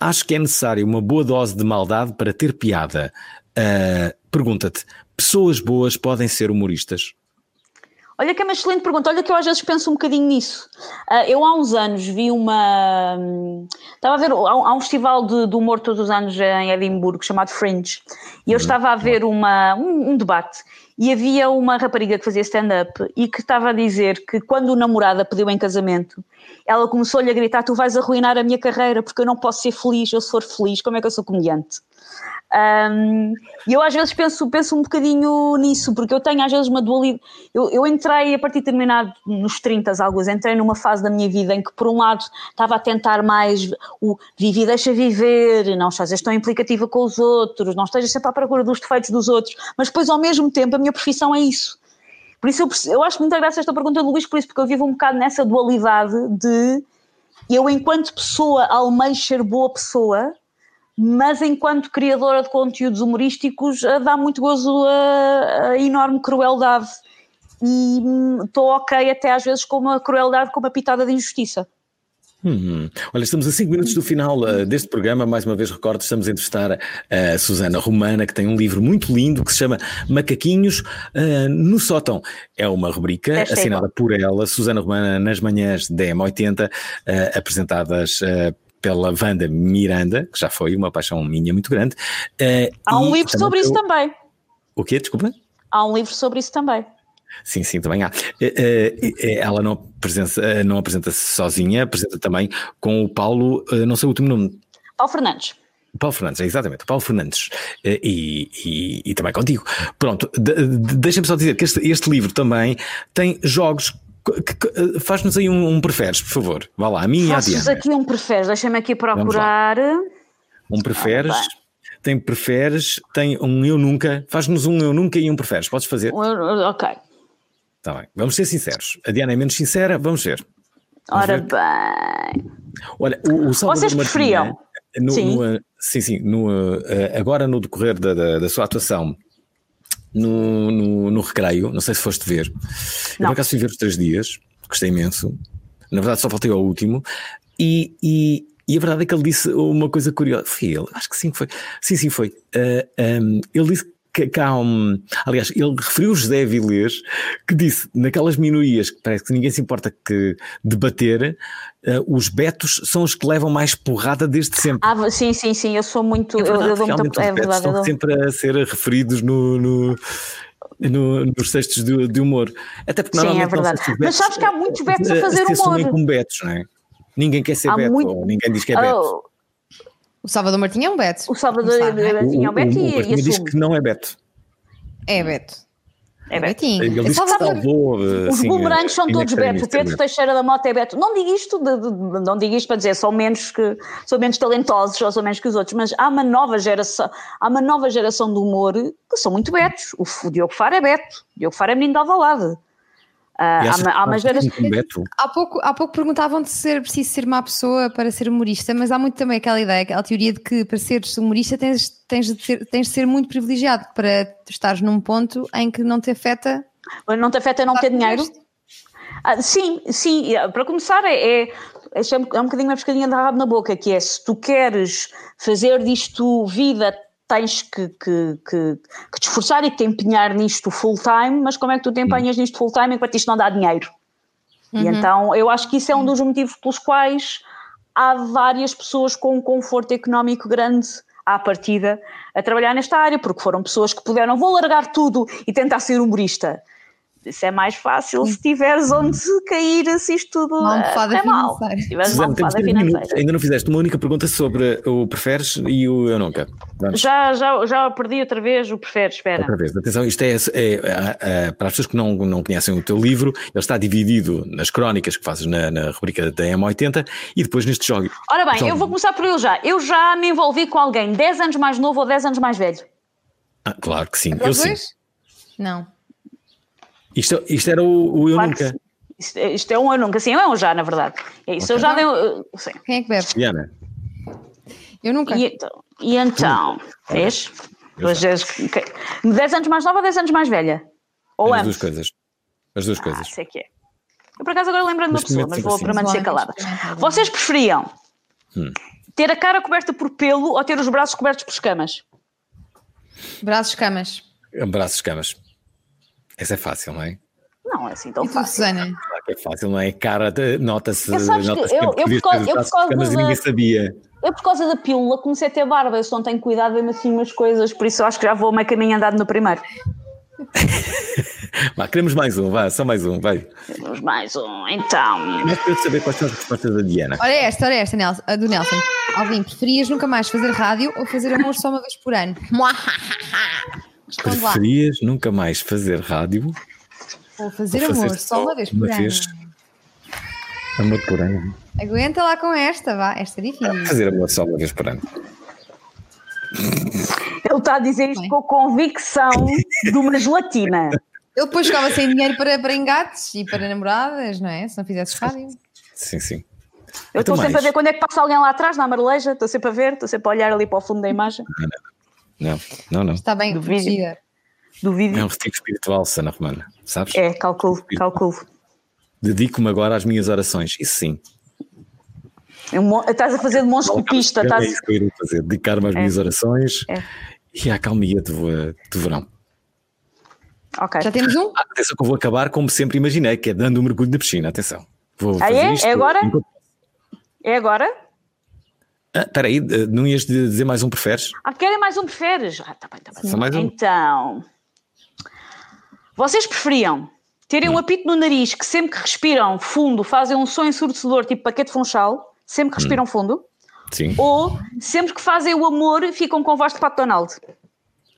D: Acho que é necessário uma boa dose de maldade para ter piada. Uh, Pergunta-te: pessoas boas podem ser humoristas?
E: Olha que é uma excelente pergunta. Olha que eu às vezes penso um bocadinho nisso. Uh, eu há uns anos vi uma. Estava a ver. Há um festival de, de, humor todos os anos em Edimburgo chamado Fringe. E eu estava a ver uma, um, um debate. E havia uma rapariga que fazia stand-up e que estava a dizer que quando o namorado a pediu em casamento, ela começou-lhe a gritar: Tu vais arruinar a minha carreira porque eu não posso ser feliz. Eu se for feliz, como é que eu sou comediante? Um, e eu às vezes penso, penso um bocadinho nisso, porque eu tenho às vezes uma dualidade. Eu, eu entrei a partir de terminado nos 30, alguns, entrei numa fase da minha vida em que, por um lado, estava a tentar mais o vive deixa viver, não sejas tão implicativa com os outros, não estejas sempre à procura dos defeitos dos outros, mas depois, ao mesmo tempo, a minha profissão é isso. Por isso, eu, eu acho muito graça esta pergunta do Luís, por isso, porque eu vivo um bocado nessa dualidade de eu, enquanto pessoa, almejo ser boa pessoa mas enquanto criadora de conteúdos humorísticos dá muito gozo a, a enorme crueldade e estou ok até às vezes com uma crueldade com uma pitada de injustiça.
D: Hum. Olha, estamos a 5 minutos do final uh, deste programa. Mais uma vez recordo, estamos a entrevistar a Susana Romana, que tem um livro muito lindo que se chama Macaquinhos uh, no Sótão. É uma rubrica assinada é por ela, Susana Romana, nas manhãs da M80, uh, apresentadas pela Wanda Miranda, que já foi uma paixão minha muito grande.
E: Uh, Há um livro sobre isso também.
D: O quê? Desculpa?
E: Há um livro sobre isso também.
D: Sim, sim, também há. Uh, uh, ela não apresenta, não apresenta -se sozinha, apresenta também com o Paulo, não sei o último nome.
E: Paulo Fernandes.
D: Paulo Fernandes, exatamente, Paulo Fernandes, e, e, e também contigo. Pronto, de, de, deixa-me só dizer que este, este livro também tem jogos Faz-nos aí um, um, preferes, por favor. Vá lá, a mim e a Diana.
E: aqui um preferes, deixa-me aqui procurar.
D: Um preferes, ah, tem preferes, tem um eu nunca. Faz-nos um eu nunca e um preferes. Podes fazer?
E: Ok.
D: Está bem, vamos ser sinceros. A Diana é menos sincera, vamos ver.
E: Vamos Ora ver. bem.
D: Olha, o, o
E: Vocês preferiam?
D: No, sim. No, sim, sim. No, eh, agora no decorrer da, da, da sua atuação no, no, no recreio, não sei se foste ver. Não. Eu por acaso fui ver os três dias, gostei imenso. Na verdade, só faltei ao último. E, e, e a verdade é que ele disse uma coisa curiosa. Foi ele, acho que sim, foi. Sim, sim, foi. Uh, ah, um, ele disse que, que há um. Aliás, ele referiu o José Avilés, que disse naquelas minorias que parece que ninguém se importa que debater, uh, os betos são os que levam mais porrada desde sempre.
E: Ah, sim, sim, sim, eu sou muito. É verdade, eu, eu muito,
D: é verdade, estão
E: dou...
D: sempre a ser referidos no, no... No, nos textos de, de, humor. Até porque
E: Sim, é verdade. Betos, Mas sabes que há muitos betos a fazer
D: se
E: humor.
D: como betos, não é? Ninguém quer ser há beto, muito... ou ninguém diz que é beto. Oh.
F: O Salvador Martinho é um beto.
E: O Salvador Martinho é um beto e,
D: e diz que não é beto.
F: É Beto.
E: É
F: Betinho.
D: Ele disse que salvou.
E: Os
D: assim,
E: bumerangues são todos Beto. O Pedro Teixeira da Mota é Beto. Não digo isto, de, de, não digo isto para dizer são menos que são menos talentosos ou são menos que os outros, mas há uma nova geração, há uma nova geração de humor que são muito betos. O, o Diogo Faro é Beto. O Diogo Faro é menino de Alvalade. Uh, há, há,
F: há, pouco, há pouco perguntavam-te se ser preciso ser má pessoa para ser humorista, mas há muito também aquela ideia, aquela teoria de que para seres humorista tens, tens, de, ser, tens de ser muito privilegiado para estares num ponto em que não te afeta.
E: Não te afeta não ter dinheiro? Ah, sim, sim. Para começar, é, é, é um bocadinho uma pescadinha de rabo na boca, que é se tu queres fazer disto vida tens que, que, que, que, te esforçar e te empenhar nisto full time, mas como é que tu te empenhas nisto full time enquanto isto não dá dinheiro? Uhum. E então eu acho que isso é um dos motivos pelos quais há várias pessoas com um conforto económico grande à partida a trabalhar nesta área, porque foram pessoas que puderam, vou largar tudo e tentar ser humorista. Isso é mais fácil se tiveres onde cair se isto tudo
F: Uma almofada
E: correr mal.
F: financeira.
E: Uma almofada financeira.
D: Ainda não fizeste uma única pergunta sobre o preferes e o eu nunca. Vamos.
E: Já, já, já perdi outra vez o prefere, espera.
D: Outra vez, atenção, isto é, é, é, é, para as pessoas que não, não conhecem o teu livro, ele está dividido nas crónicas que fazes na, na rubrica da M80 e depois neste jogo.
E: Ora bem,
D: jogo.
E: eu vou começar por ele já. Eu já me envolvi com alguém 10 anos mais novo ou 10 anos mais velho.
D: Ah, claro que sim, eu sim.
F: Não.
D: Isto, isto era o, o eu
E: Claro
D: nunca.
E: Isto, isto é um eu nunca, sim, é um já, na verdade. É isso, eu já dei. um- Sim.
F: Quem é que bebe?
D: Diana,
F: Eu nunca.
E: E, então- e então, vês? Pois és- que- 10 anos mais nova ou 10 anos mais velha? Ou
D: as
E: ambos?
D: duas coisas. As duas
E: Ah,
D: coisas.
E: sei que é. Eu por acaso agora lembro-me de uma pessoa, mas vou
D: assim.
E: permanecer calada. Vocês preferiam
D: Hum.
E: ter a cara coberta por pelo ou ter os braços cobertos por escamas?
F: Braços, camas.
D: Abraços, camas. Essa é fácil, não é?
E: Não é assim tão
F: tu,
E: fácil.
F: Susana?
D: Claro que é fácil, não é? Cara, nota-se
E: Eu que
D: nota-se
E: eu- eu
D: podias
E: por causa- eu por causa da-
D: ninguém sabia.
E: Eu, por causa da pílula, comecei a ter barba. Eu se não tenho cuidado, vem assim umas coisas, por isso eu acho que já vou meio caminho andado no primeiro.
D: Vá, queremos mais um, vá, só mais um, vai.
E: Temos mais um, então.
D: Mas para eu saber quais são as respostas da Diana.
F: Olha esta, olha esta, Nelson, a do Nelson. Alvin, preferias nunca mais fazer rádio ou fazer amor só uma vez por ano? Responde lá.
D: Preferias nunca mais fazer rádio
F: Ou fazer
D: ou
F: amor
D: fazer
F: só uma vez por
D: uma
F: ano?
D: vez? Amor por ano.
F: Aguenta lá com esta, vá. Esta é difícil.
D: Fazer amor só uma vez por ano.
E: Ele está a dizer isto com convicção de uma gelatina.
F: Ele depois ficava sem dinheiro para, para engates e para namoradas, não é? Se não fizesses rádio.
D: Sim, sim.
E: Eu estou
D: Então
E: sempre
D: mais.
E: a ver quando é que passa alguém lá atrás, na marleja, estou sempre a ver, estou sempre a olhar ali para o fundo da imagem.
D: Não, não, não.
F: Está bem
E: Do vídeo.
F: protegida.
E: Do vídeo.
D: É um retiro espiritual, Sana Romana, sabes?
E: É, calculo, calculo.
D: Dedico-me agora às minhas orações. Isso sim.
E: É um Estás a fazer de monstro-copista,
D: É
E: estás...
D: isso que eu irei fazer. Dedicar-me às
E: É.
D: minhas orações
E: É.
D: e à calmia do, do verão.
E: Ok.
F: Já temos um?
D: Ah, atenção que eu vou acabar como sempre imaginei, que é dando um mergulho na piscina. Atenção. Vou
E: Ah,
D: fazer
E: é?
D: isto
E: É agora?
D: enquanto-
E: É agora?
D: Ah, Espera aí, eh, não ias dizer mais um preferes?
E: Ah, querem mais um preferes? Ah, tá bem, tá bem.
D: Só mais um.
E: Então, vocês preferiam terem
D: Hum.
E: um apito no nariz que sempre que respiram fundo fazem um som ensurdecedor tipo paquete funchal, sempre que
D: Hum.
E: respiram fundo,
D: Sim.
E: ou sempre que fazem o amor ficam com voz de Pato Donald?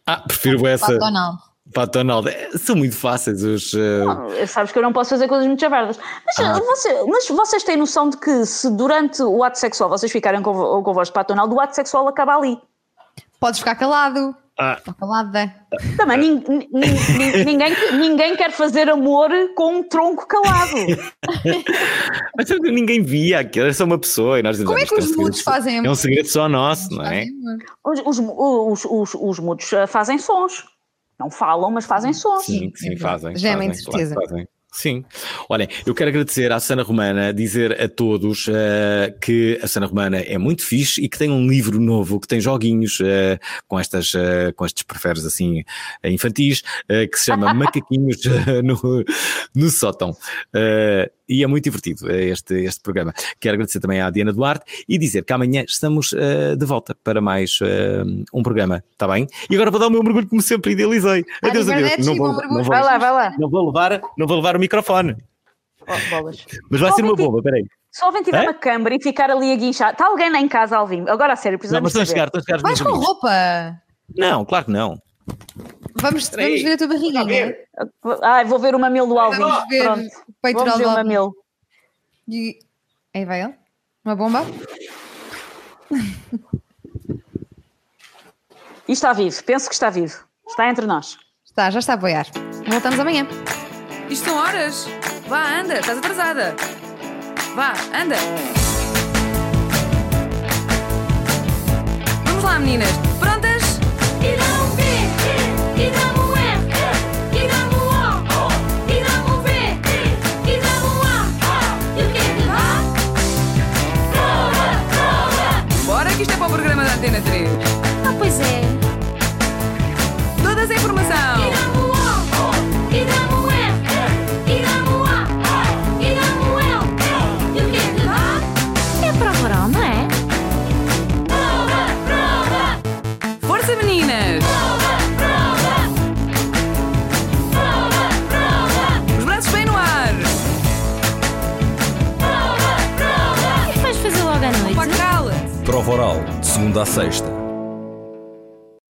D: Ah, prefiro essa.
F: Pato Donald.
D: Pato Donald. Eh, São muito fáceis os. eh,
E: Não, Sabes que eu não posso fazer coisas muito javardas. Mas,
D: Ah.
E: você- mas vocês têm noção de que se durante o ato sexual vocês ficarem com, com voz de Donald, o ato sexual acaba ali.
F: Podes ficar calado.
D: Ah.
F: Calada.
E: Também nin- nin- nin- ninguém, ninguém quer fazer amor com um tronco calado.
D: Mas ninguém via aquilo, era só uma pessoa. E nós
F: Como é
D: "Ah,
F: que os
D: um
F: mudos
D: segredo-
F: fazem
D: É um segredo só nosso, não é?
E: Os, os, os, os, os mudos eh, fazem sons. Não falam, mas fazem sons.
D: Sim, sim, fazem.
F: Gemem, de certeza.
D: claro fazem. Sim. Olhem, eu quero agradecer à Sana Romana, dizer a todos eh, que a Sana Romana é muito fixe e que tem um livro novo, que tem joguinhos eh, com, estas, eh, com estes preferes assim infantis, que se chama Macaquinhos no, no sótão. E é muito divertido este, este programa. Quero agradecer também à Diana Duarte e dizer que amanhã estamos de volta para mais um programa, está bem? E agora vou dar o meu mergulho como sempre idealizei. Adeus, adeus. Não vou, não vou-
E: Vai lá, vai lá.
D: não vou levar, não vou levar o microfone.
E: Oh, bolas.
D: Mas vai
E: Só
D: ser uma bomba, peraí.
E: Se alguém tiver
D: Hã?
E: uma câmara e ficar ali a guinchar, está alguém lá em casa, Alvin? Agora a sério,
D: Não,
E: precisamos
D: mas estão a chegar, estão a chegar
F: Vais com
D: amigos.
F: roupa.
D: Não, claro que não.
F: Vamos, vamos ver a tua barriguinha.
E: Ai, vou ver o mamilo do Alvin.
F: Vamos ver
E: Pronto.
F: o peitoral
E: Vamos ver
F: do
E: mamilo.
F: E... Aí vai ele. Uma bomba.
E: E está vivo, penso que está vivo. Está entre nós.
F: Está, já está a boiar. Voltamos amanhã.
O: Isto são horas. Vá, anda, estás atrasada. Vá, anda. Vamos lá, meninas. Prontas?
G: E dá um B, e dá um F, e dá um O, e dá um B, e dá um A. E o que é que dá? Prova, prova.
O: Bora que isto é para o programa da Antena 3.
G: Ah, pois é.
O: Toda a informação.
P: Oral, de segunda a sexta,